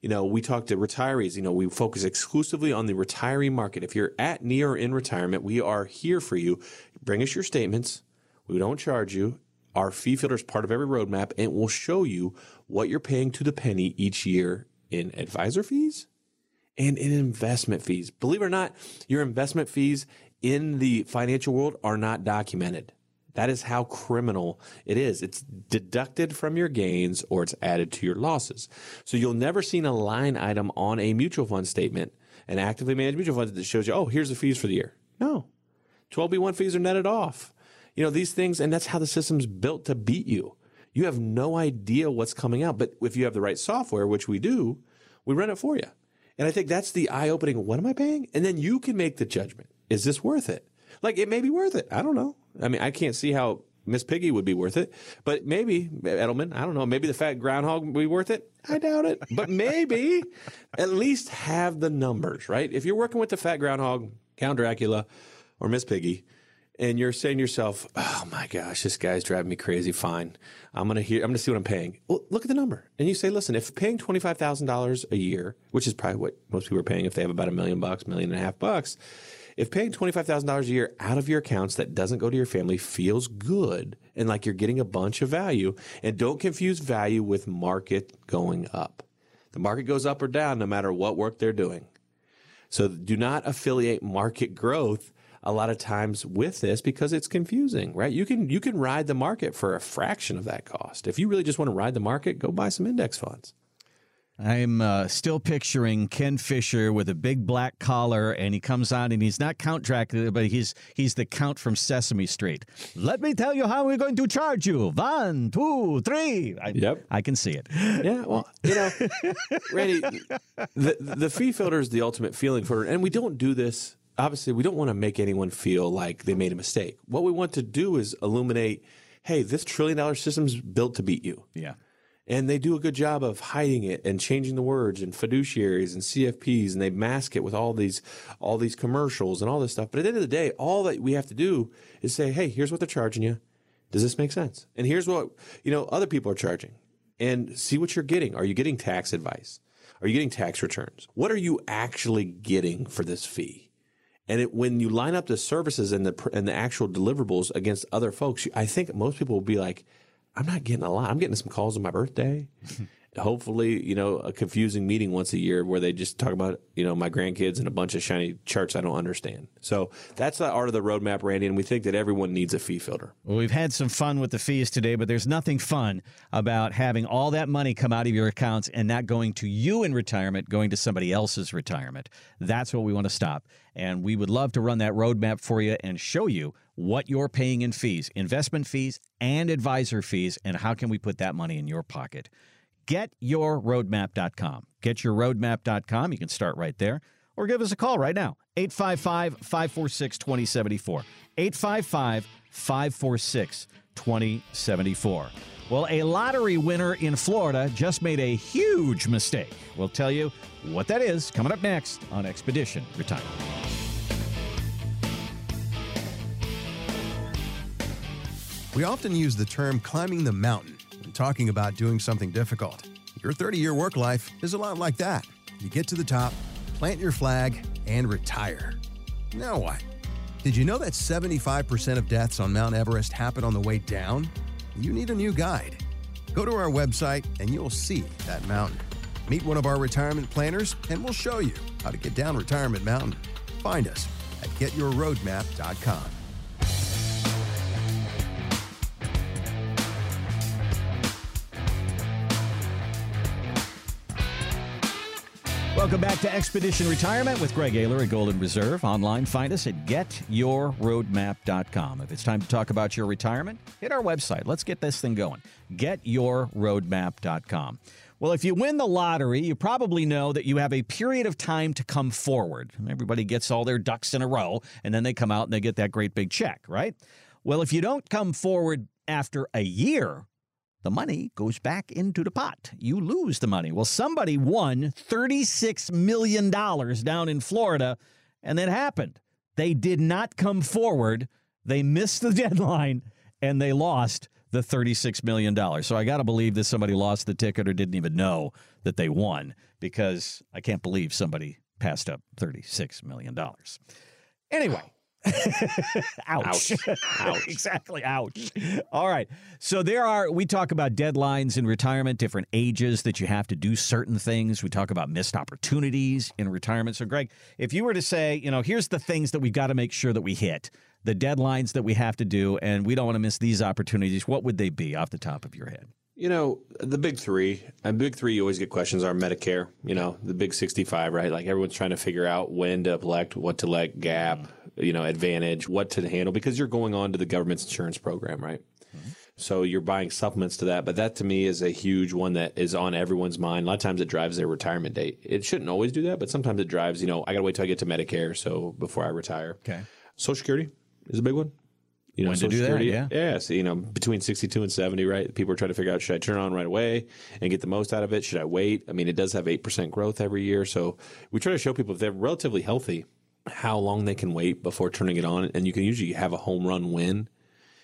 You know, we talk to retirees. You know, we focus exclusively on the retiree market. If you're at, near, or in retirement, we are here for you. Bring us your statements. We don't charge you. Our fee filter is part of every roadmap, and we'll show you what you're paying to the penny each year in advisor fees and in investment fees. Believe it or not, your investment fees in the financial world are not documented. That is how criminal it is. It's deducted from your gains or it's added to your losses. So you'll never see a line item on a mutual fund statement, an actively managed mutual fund that shows you, oh, here's the fees for the year. No. 12B1 fees are netted off. You know, these things, and that's how the system's built to beat you. You have no idea what's coming out. But if you have the right software, which we do, we run it for you. And I think that's the eye opening. What am I paying? And then you can make the judgment. Is this worth it? Like it may be worth it. I don't know. I mean, I can't see how Miss Piggy would be worth it, but maybe Edelman. I don't know. Maybe the fat groundhog would be worth it. I doubt it, but maybe (laughs) at least have the numbers right. If you're working with the fat groundhog, Count Dracula, or Miss Piggy, and you're saying to yourself, "Oh my gosh, this guy's driving me crazy." Fine, I'm gonna hear. I'm gonna see what I'm paying. Well, look at the number, and you say, "Listen, if paying twenty five thousand dollars a year, which is probably what most people are paying if they have about a million bucks, million and a half bucks." If paying $25,000 a year out of your accounts that doesn't go to your family feels good and like you're getting a bunch of value, and don't confuse value with market going up. The market goes up or down no matter what work they're doing. So do not affiliate market growth a lot of times with this because it's confusing, right? You can you can ride the market for a fraction of that cost. If you really just want to ride the market, go buy some index funds. I'm uh, still picturing Ken Fisher with a big black collar, and he comes on, and he's not Count Dracula, but he's he's the Count from Sesame Street. Let me tell you how we're going to charge you. One, two, three. I, yep, I can see it. Yeah, well, you know, Randy, the the fee filter is the ultimate feeling for, and we don't do this. Obviously, we don't want to make anyone feel like they made a mistake. What we want to do is illuminate. Hey, this trillion dollar system's built to beat you. Yeah and they do a good job of hiding it and changing the words and fiduciaries and CFPs and they mask it with all these all these commercials and all this stuff. But at the end of the day, all that we have to do is say, "Hey, here's what they're charging you. Does this make sense?" And here's what, you know, other people are charging. And see what you're getting. Are you getting tax advice? Are you getting tax returns? What are you actually getting for this fee? And it, when you line up the services and the and the actual deliverables against other folks, I think most people will be like, I'm not getting a lot. I'm getting some calls on my birthday. (laughs) Hopefully, you know, a confusing meeting once a year where they just talk about, you know, my grandkids and a bunch of shiny charts I don't understand. So that's the art of the roadmap, Randy, and we think that everyone needs a fee filter. Well, we've had some fun with the fees today, but there's nothing fun about having all that money come out of your accounts and not going to you in retirement, going to somebody else's retirement. That's what we want to stop. And we would love to run that roadmap for you and show you what you're paying in fees, investment fees, and advisor fees, and how can we put that money in your pocket. GetYourRoadmap.com. GetYourRoadmap.com. You can start right there or give us a call right now 855 546 2074. 855 546 2074. Well, a lottery winner in Florida just made a huge mistake. We'll tell you what that is coming up next on Expedition Retirement. We often use the term climbing the mountain talking about doing something difficult. Your 30 year work life is a lot like that. You get to the top, plant your flag, and retire. Now what? Did you know that 75% of deaths on Mount Everest happen on the way down? You need a new guide. Go to our website and you'll see that mountain. Meet one of our retirement planners and we'll show you how to get down Retirement Mountain. Find us at getyourroadmap.com. Welcome back to Expedition Retirement with Greg Ayler at Golden Reserve. Online, find us at getyourroadmap.com. If it's time to talk about your retirement, hit our website. Let's get this thing going. Getyourroadmap.com. Well, if you win the lottery, you probably know that you have a period of time to come forward. Everybody gets all their ducks in a row, and then they come out and they get that great big check, right? Well, if you don't come forward after a year, the money goes back into the pot. You lose the money. Well, somebody won $36 million down in Florida, and that happened. They did not come forward, they missed the (laughs) deadline, and they lost the $36 million. So I got to believe that somebody lost the ticket or didn't even know that they won because I can't believe somebody passed up $36 million. Anyway. (laughs) ouch. Ouch. Ouch. (laughs) exactly. Ouch. All right. So there are, we talk about deadlines in retirement, different ages that you have to do certain things. We talk about missed opportunities in retirement. So, Greg, if you were to say, you know, here's the things that we've got to make sure that we hit, the deadlines that we have to do, and we don't want to miss these opportunities, what would they be off the top of your head? You know, the big three, and big three, you always get questions are Medicare, you know, the big 65, right? Like everyone's trying to figure out when to elect, what to elect, gap, mm-hmm. You know, advantage, what to handle, because you're going on to the government's insurance program, right? Mm-hmm. So you're buying supplements to that. But that to me is a huge one that is on everyone's mind. A lot of times it drives their retirement date. It shouldn't always do that, but sometimes it drives, you know, I got to wait till I get to Medicare. So before I retire. Okay. Social Security is a big one. You know, when do Security, that, yeah. Yeah, so, you know, between 62 and 70, right? People are trying to figure out, should I turn on right away and get the most out of it? Should I wait? I mean, it does have 8% growth every year. So we try to show people if they're relatively healthy, how long they can wait before turning it on. And you can usually have a home run win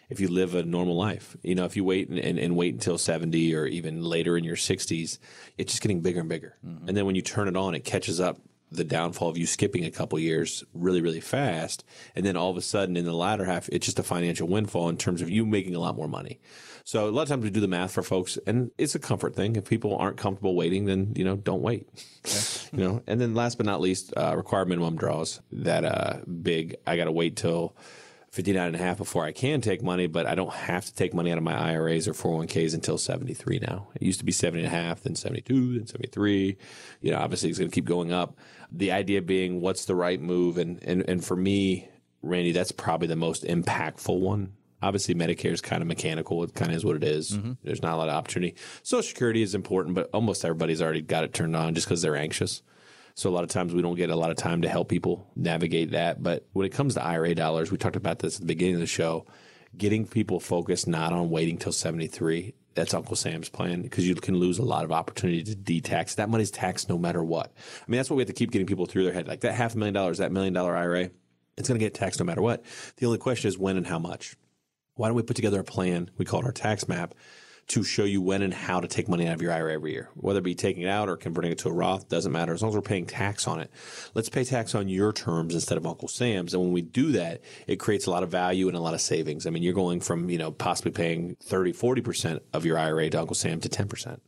if you live a normal life. You know, if you wait and, and, and, wait until 70 or even later in your 60s, it's just getting bigger and bigger. Mm-hmm. And then when you turn it on, it catches up the downfall of you skipping a couple years really, really fast. And then all of a sudden in the latter half, it's just a financial windfall in terms of you making a lot more money. So a lot of times we do the math for folks and it's a comfort thing. If people aren't comfortable waiting, then, you know, don't wait, (laughs) you know, and then last but not least, uh, required minimum draws that, uh, big, I got to wait till, 59 and a half before I can take money, but I don't have to take money out of my IRAs or 401ks until 73 now. It used to be 70 and a half, then 72, then 73. You know, obviously it's going to keep going up. The idea being what's the right move? And, and, and for me, Randy, that's probably the most impactful one. Obviously, Medicare is kind of mechanical. It kind of is what it is. Mm-hmm. There's not a lot of opportunity. Social Security is important, but almost everybody's already got it turned on just because they're anxious. So a lot of times we don't get a lot of time to help people navigate that. But when it comes to IRA dollars, we talked about this at the beginning of the show, getting people focused not on waiting till 73. That's Uncle Sam's plan because you can lose a lot of opportunity to de-tax. That money's taxed no matter what. I mean, that's what we have to keep getting people through their head. Like that half a million dollars, that million dollar IRA, it's going to get taxed no matter what. The only question is when and how much. Why don't we put together a plan? We call it our tax map to show you when and how to take money out of your IRA every year, whether it be taking it out or converting it to a Roth, doesn't matter. As long as we're paying tax on it, let's pay tax on your terms instead of Uncle Sam's. And when we do that, it creates a lot of value and a lot of savings. I mean, you're going from, you know, possibly paying 30, 40% of your IRA to Uncle Sam to 10%,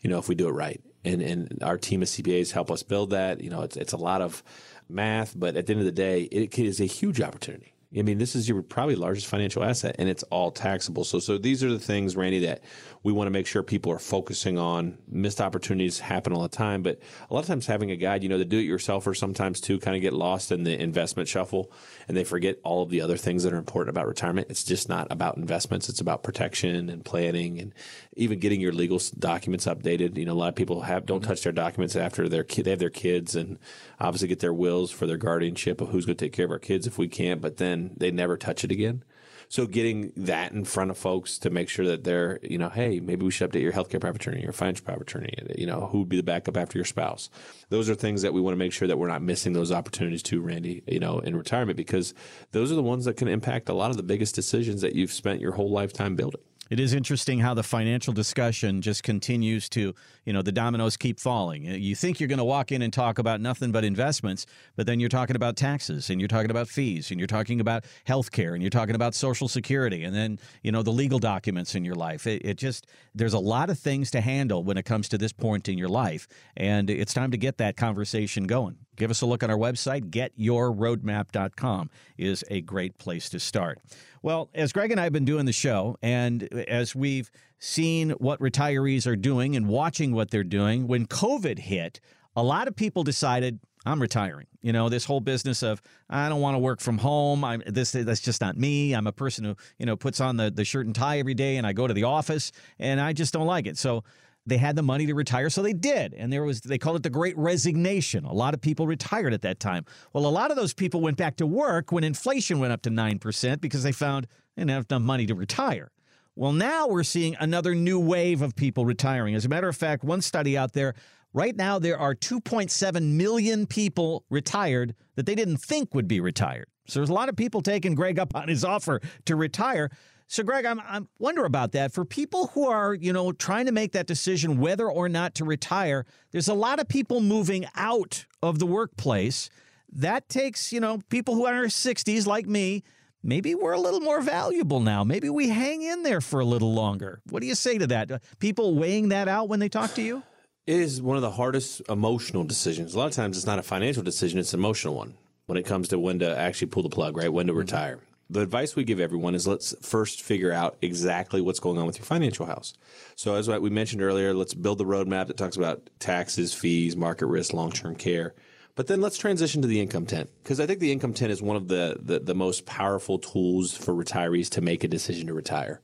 you know, if we do it right. And, and our team of CPAs help us build that. You know, it's, it's a lot of math, but at the end of the day, it is a huge opportunity. I mean, this is your probably largest financial asset and it's all taxable. So, so these are the things, Randy, that we want to make sure people are focusing on. Missed opportunities happen all the time, but a lot of times having a guide, you know, the do it yourselfer sometimes too kind of get lost in the investment shuffle and they forget all of the other things that are important about retirement. It's just not about investments. It's about protection and planning and even getting your legal documents updated. You know, a lot of people have, don't mm-hmm. touch their documents after their kid, they have their kids and obviously get their wills for their guardianship of who's going to take care of our kids if we can't, but then they never touch it again. So getting that in front of folks to make sure that they're, you know, hey, maybe we should update your healthcare power of attorney, your financial power of attorney, you know, who would be the backup after your spouse. Those are things that we want to make sure that we're not missing those opportunities to, Randy, you know, in retirement because those are the ones that can impact a lot of the biggest decisions that you've spent your whole lifetime building it is interesting how the financial discussion just continues to, you know, the dominoes keep falling. Uh, you think you're going to walk in and talk about nothing but investments, but then you're talking about taxes and you're talking about fees and you're talking about health care and you're talking about social security and then, you know, the legal documents in your life. It, it just, there's a lot of things to handle when it comes to this point in your life. And it's time to get that conversation going. Give us a look on our website. GetYourRoadmap.com is a great place to start. Well, as Greg and I have been doing the show, and as we've seen what retirees are doing and watching what they're doing, when COVID hit, a lot of people decided, I'm retiring. You know, this whole business of I don't want to work from home. I'm this that's just not me. I'm a person who, you know, puts on the, the shirt and tie every day and I go to the office and I just don't like it. So they had the money to retire, so they did. And there was they called it the Great Resignation. A lot of people retired at that time. Well, a lot of those people went back to work when inflation went up to nine percent because they found they didn't have enough money to retire. Well, now we're seeing another new wave of people retiring. As a matter of fact, one study out there right now there are 2.7 million people retired that they didn't think would be retired. So there's a lot of people taking Greg up on his offer to retire. So, Greg, I'm, I'm wonder about that. For people who are, you know, trying to make that decision whether or not to retire, there's a lot of people moving out of the workplace. That takes, you know, people who are in their 60s like me. Maybe we're a little more valuable now. Maybe we hang in there for a little longer. What do you say to that? People weighing that out when they talk to you? It is one of the hardest emotional decisions. A lot of times it's not a financial decision, it's an emotional one when it comes to when to actually pull the plug, right? When to mm-hmm. retire the advice we give everyone is let's first figure out exactly what's going on with your financial house. So, as we mentioned earlier, let's build the roadmap that talks about taxes, fees, market risk, long term care. But then let's transition to the income tent because I think the income tent is one of the, the, the most powerful tools for retirees to make a decision to retire.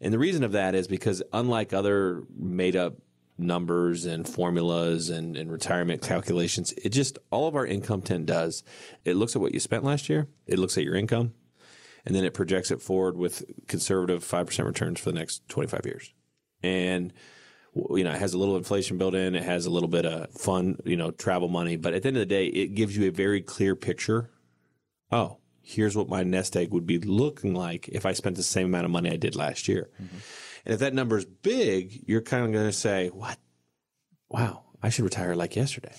And the reason of that is because unlike other made up numbers and formulas and, and retirement calculations, it just all of our income tent does. It looks at what you spent last year, it looks at your income, and then it projects it forward with conservative 5% returns for the next 25 years. And you know, it has a little inflation built in. It has a little bit of fun, you know, travel money. But at the end of the day, it gives you a very clear picture. Oh, here's what my nest egg would be looking like if I spent the same amount of money I did last year. Mm-hmm. And if that number is big, you're kind of going to say, what? Wow, I should retire like yesterday.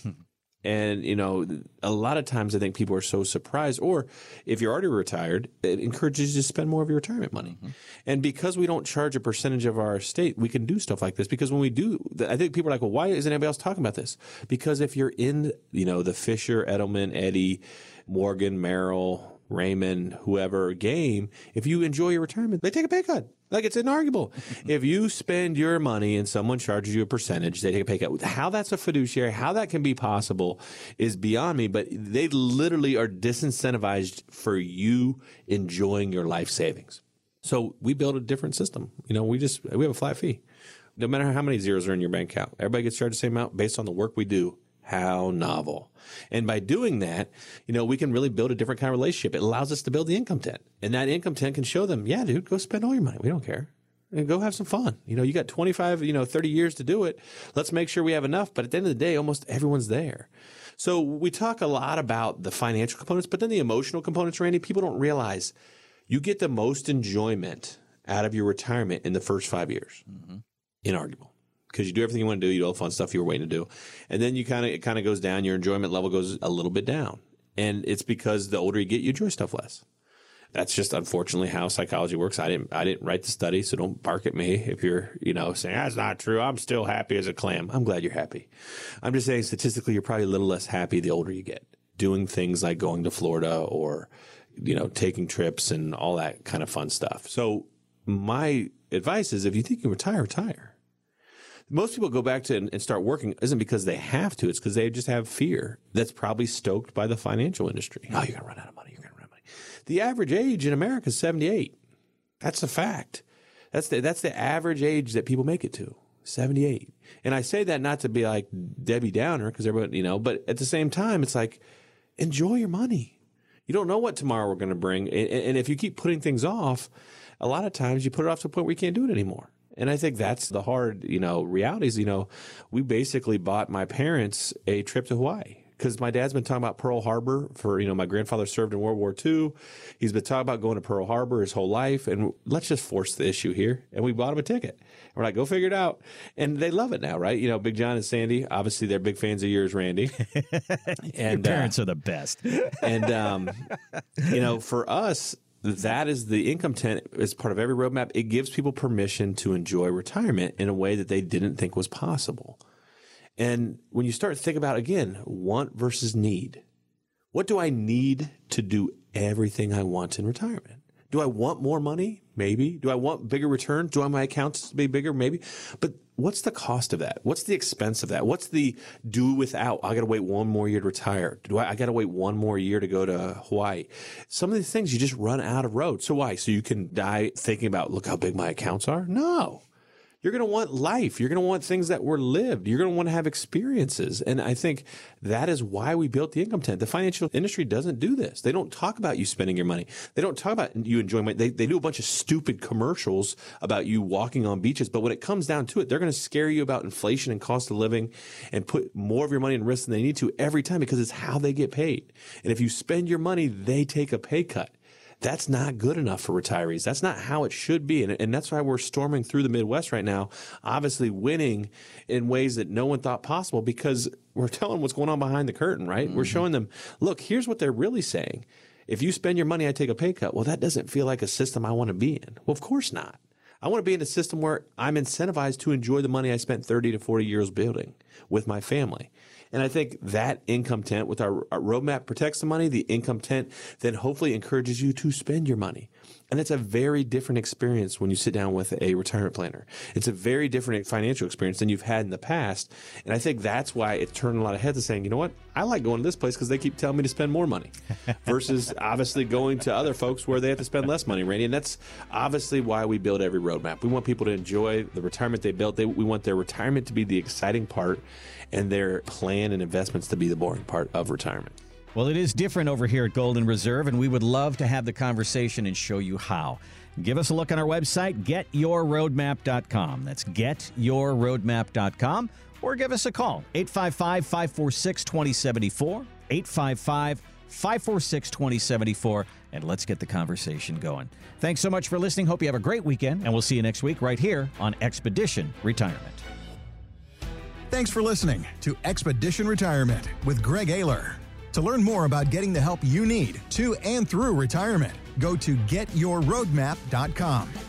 And, you know, a lot of times I think people are so surprised, or if you're already retired, it encourages you to spend more of your retirement money. Mm-hmm. And because we don't charge a percentage of our estate, we can do stuff like this. Because when we do, I think people are like, well, why isn't anybody else talking about this? Because if you're in, you know, the Fisher, Edelman, Eddie, Morgan, Merrill, Raymond, whoever game, if you enjoy your retirement, they take a pay cut. Like it's inarguable. (laughs) if you spend your money and someone charges you a percentage, they take a pay cut. How that's a fiduciary, how that can be possible is beyond me, but they literally are disincentivized for you enjoying your life savings. So we build a different system. You know, we just, we have a flat fee. No matter how many zeros are in your bank account, everybody gets charged the same amount based on the work we do how novel. And by doing that, you know, we can really build a different kind of relationship. It allows us to build the income tent. And that income tent can show them, yeah, dude, go spend all your money. We don't care. And go have some fun. You know, you got 25, you know, 30 years to do it. Let's make sure we have enough. But at the end of the day, almost everyone's there. So we talk a lot about the financial components, but then the emotional components, Randy, people don't realize you get the most enjoyment out of your retirement in the first five years. Mm-hmm. Inarguable because you do everything you want to do, you do all the fun stuff you were waiting to do, and then you kind of it kind of goes down. Your enjoyment level goes a little bit down, and it's because the older you get, you enjoy stuff less. That's just unfortunately how psychology works. I didn't I didn't write the study, so don't bark at me if you're you know saying that's not true. I'm still happy as a clam. I'm glad you're happy. I'm just saying statistically, you're probably a little less happy the older you get, doing things like going to Florida or you know taking trips and all that kind of fun stuff. So my advice is if you think you retire, retire most people go back to and, and start working isn't because they have to. It's because they just have fear that's probably stoked by the financial industry. Oh, you're going to run out of money. You're going to run out of money. The average age in America is 78. That's a fact. That's the, that's the average age that people make it to. 78. And I say that not to be like Debbie Downer because everybody, you know, but at the same time, it's like, enjoy your money. You don't know what tomorrow we're going to bring. And, and if you keep putting things off, a lot of times you put it off to the point where you can't do it anymore. And I think that's the hard, you know, realities. You know, we basically bought my parents a trip to Hawaii because my dad's been talking about Pearl Harbor for, you know, my grandfather served in World War II. He's been talking about going to Pearl Harbor his whole life. And let's just force the issue here. And we bought him a ticket. And we're like, go figure it out. And they love it now, right? You know, Big John and Sandy, obviously they're big fans of yours, Randy. (laughs) and Your parents uh, are the best. and, um, you know, for us, Mm-hmm. that is the income tent as part of every roadmap. It gives people permission to enjoy retirement in a way that they didn't think was possible. And when you start to think about again, want versus need, what do I need to do everything I want in retirement? Do I want more money? Maybe. Do I want bigger returns? Do I want my accounts to be bigger? Maybe. But what's the cost of that? What's the expense of that? What's the do without? I got to wait one more year to retire. Do I, I got to wait one more year to go to Hawaii? Some of these things you just run out of road. So why? So you can die thinking about, look how big my accounts are? No. You're going to want life. You're going to want things that were lived. You're going to want to have experiences. And I think that is why we built the income tent. The financial industry doesn't do this. They don't talk about you spending your money. They don't talk about you enjoying money. They, they do a bunch of stupid commercials about you walking on beaches. But when it comes down to it, they're going to scare you about inflation and cost of living and put more of your money in risk than they need to every time because it's how they get paid. And if you spend your money, they take a pay cut. That's not good enough for retirees. That's not how it should be. And, and that's why we're storming through the Midwest right now, obviously winning in ways that no one thought possible because we're telling what's going on behind the curtain, right? Mm-hmm. We're showing them, look, here's what they're really saying. If you spend your money, I take a pay cut. Well, that doesn't feel like a system I want to be in. Well, of course not. I want to be in a system where I'm incentivized to enjoy the money I spent 30 to 40 years building with my family. And I think that income tent with our, our roadmap protects the money. The income tent then hopefully encourages you to spend your money. And it's a very different experience when you sit down with a retirement planner. It's a very different financial experience than you've had in the past. And I think that's why it turned a lot of heads to saying, you know what? I like going to this place because they keep telling me to spend more money (laughs) versus obviously going to other folks where they have to spend less money, Randy. And that's obviously why we build every roadmap. We want people to enjoy the retirement they built. They, we want their retirement to be the exciting part and their plan and investments to be the boring part of retirement. Well, it is different over here at Golden Reserve, and we would love to have the conversation and show you how. Give us a look on our website, getyourroadmap.com. That's getyourroadmap.com, or give us a call, 855 546 2074, 855 546 2074, and let's get the conversation going. Thanks so much for listening. Hope you have a great weekend, and we'll see you next week right here on Expedition Retirement. Thanks for listening to Expedition Retirement with Greg Ayler. To learn more about getting the help you need to and through retirement, go to getyourroadmap.com.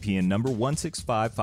NPN number 165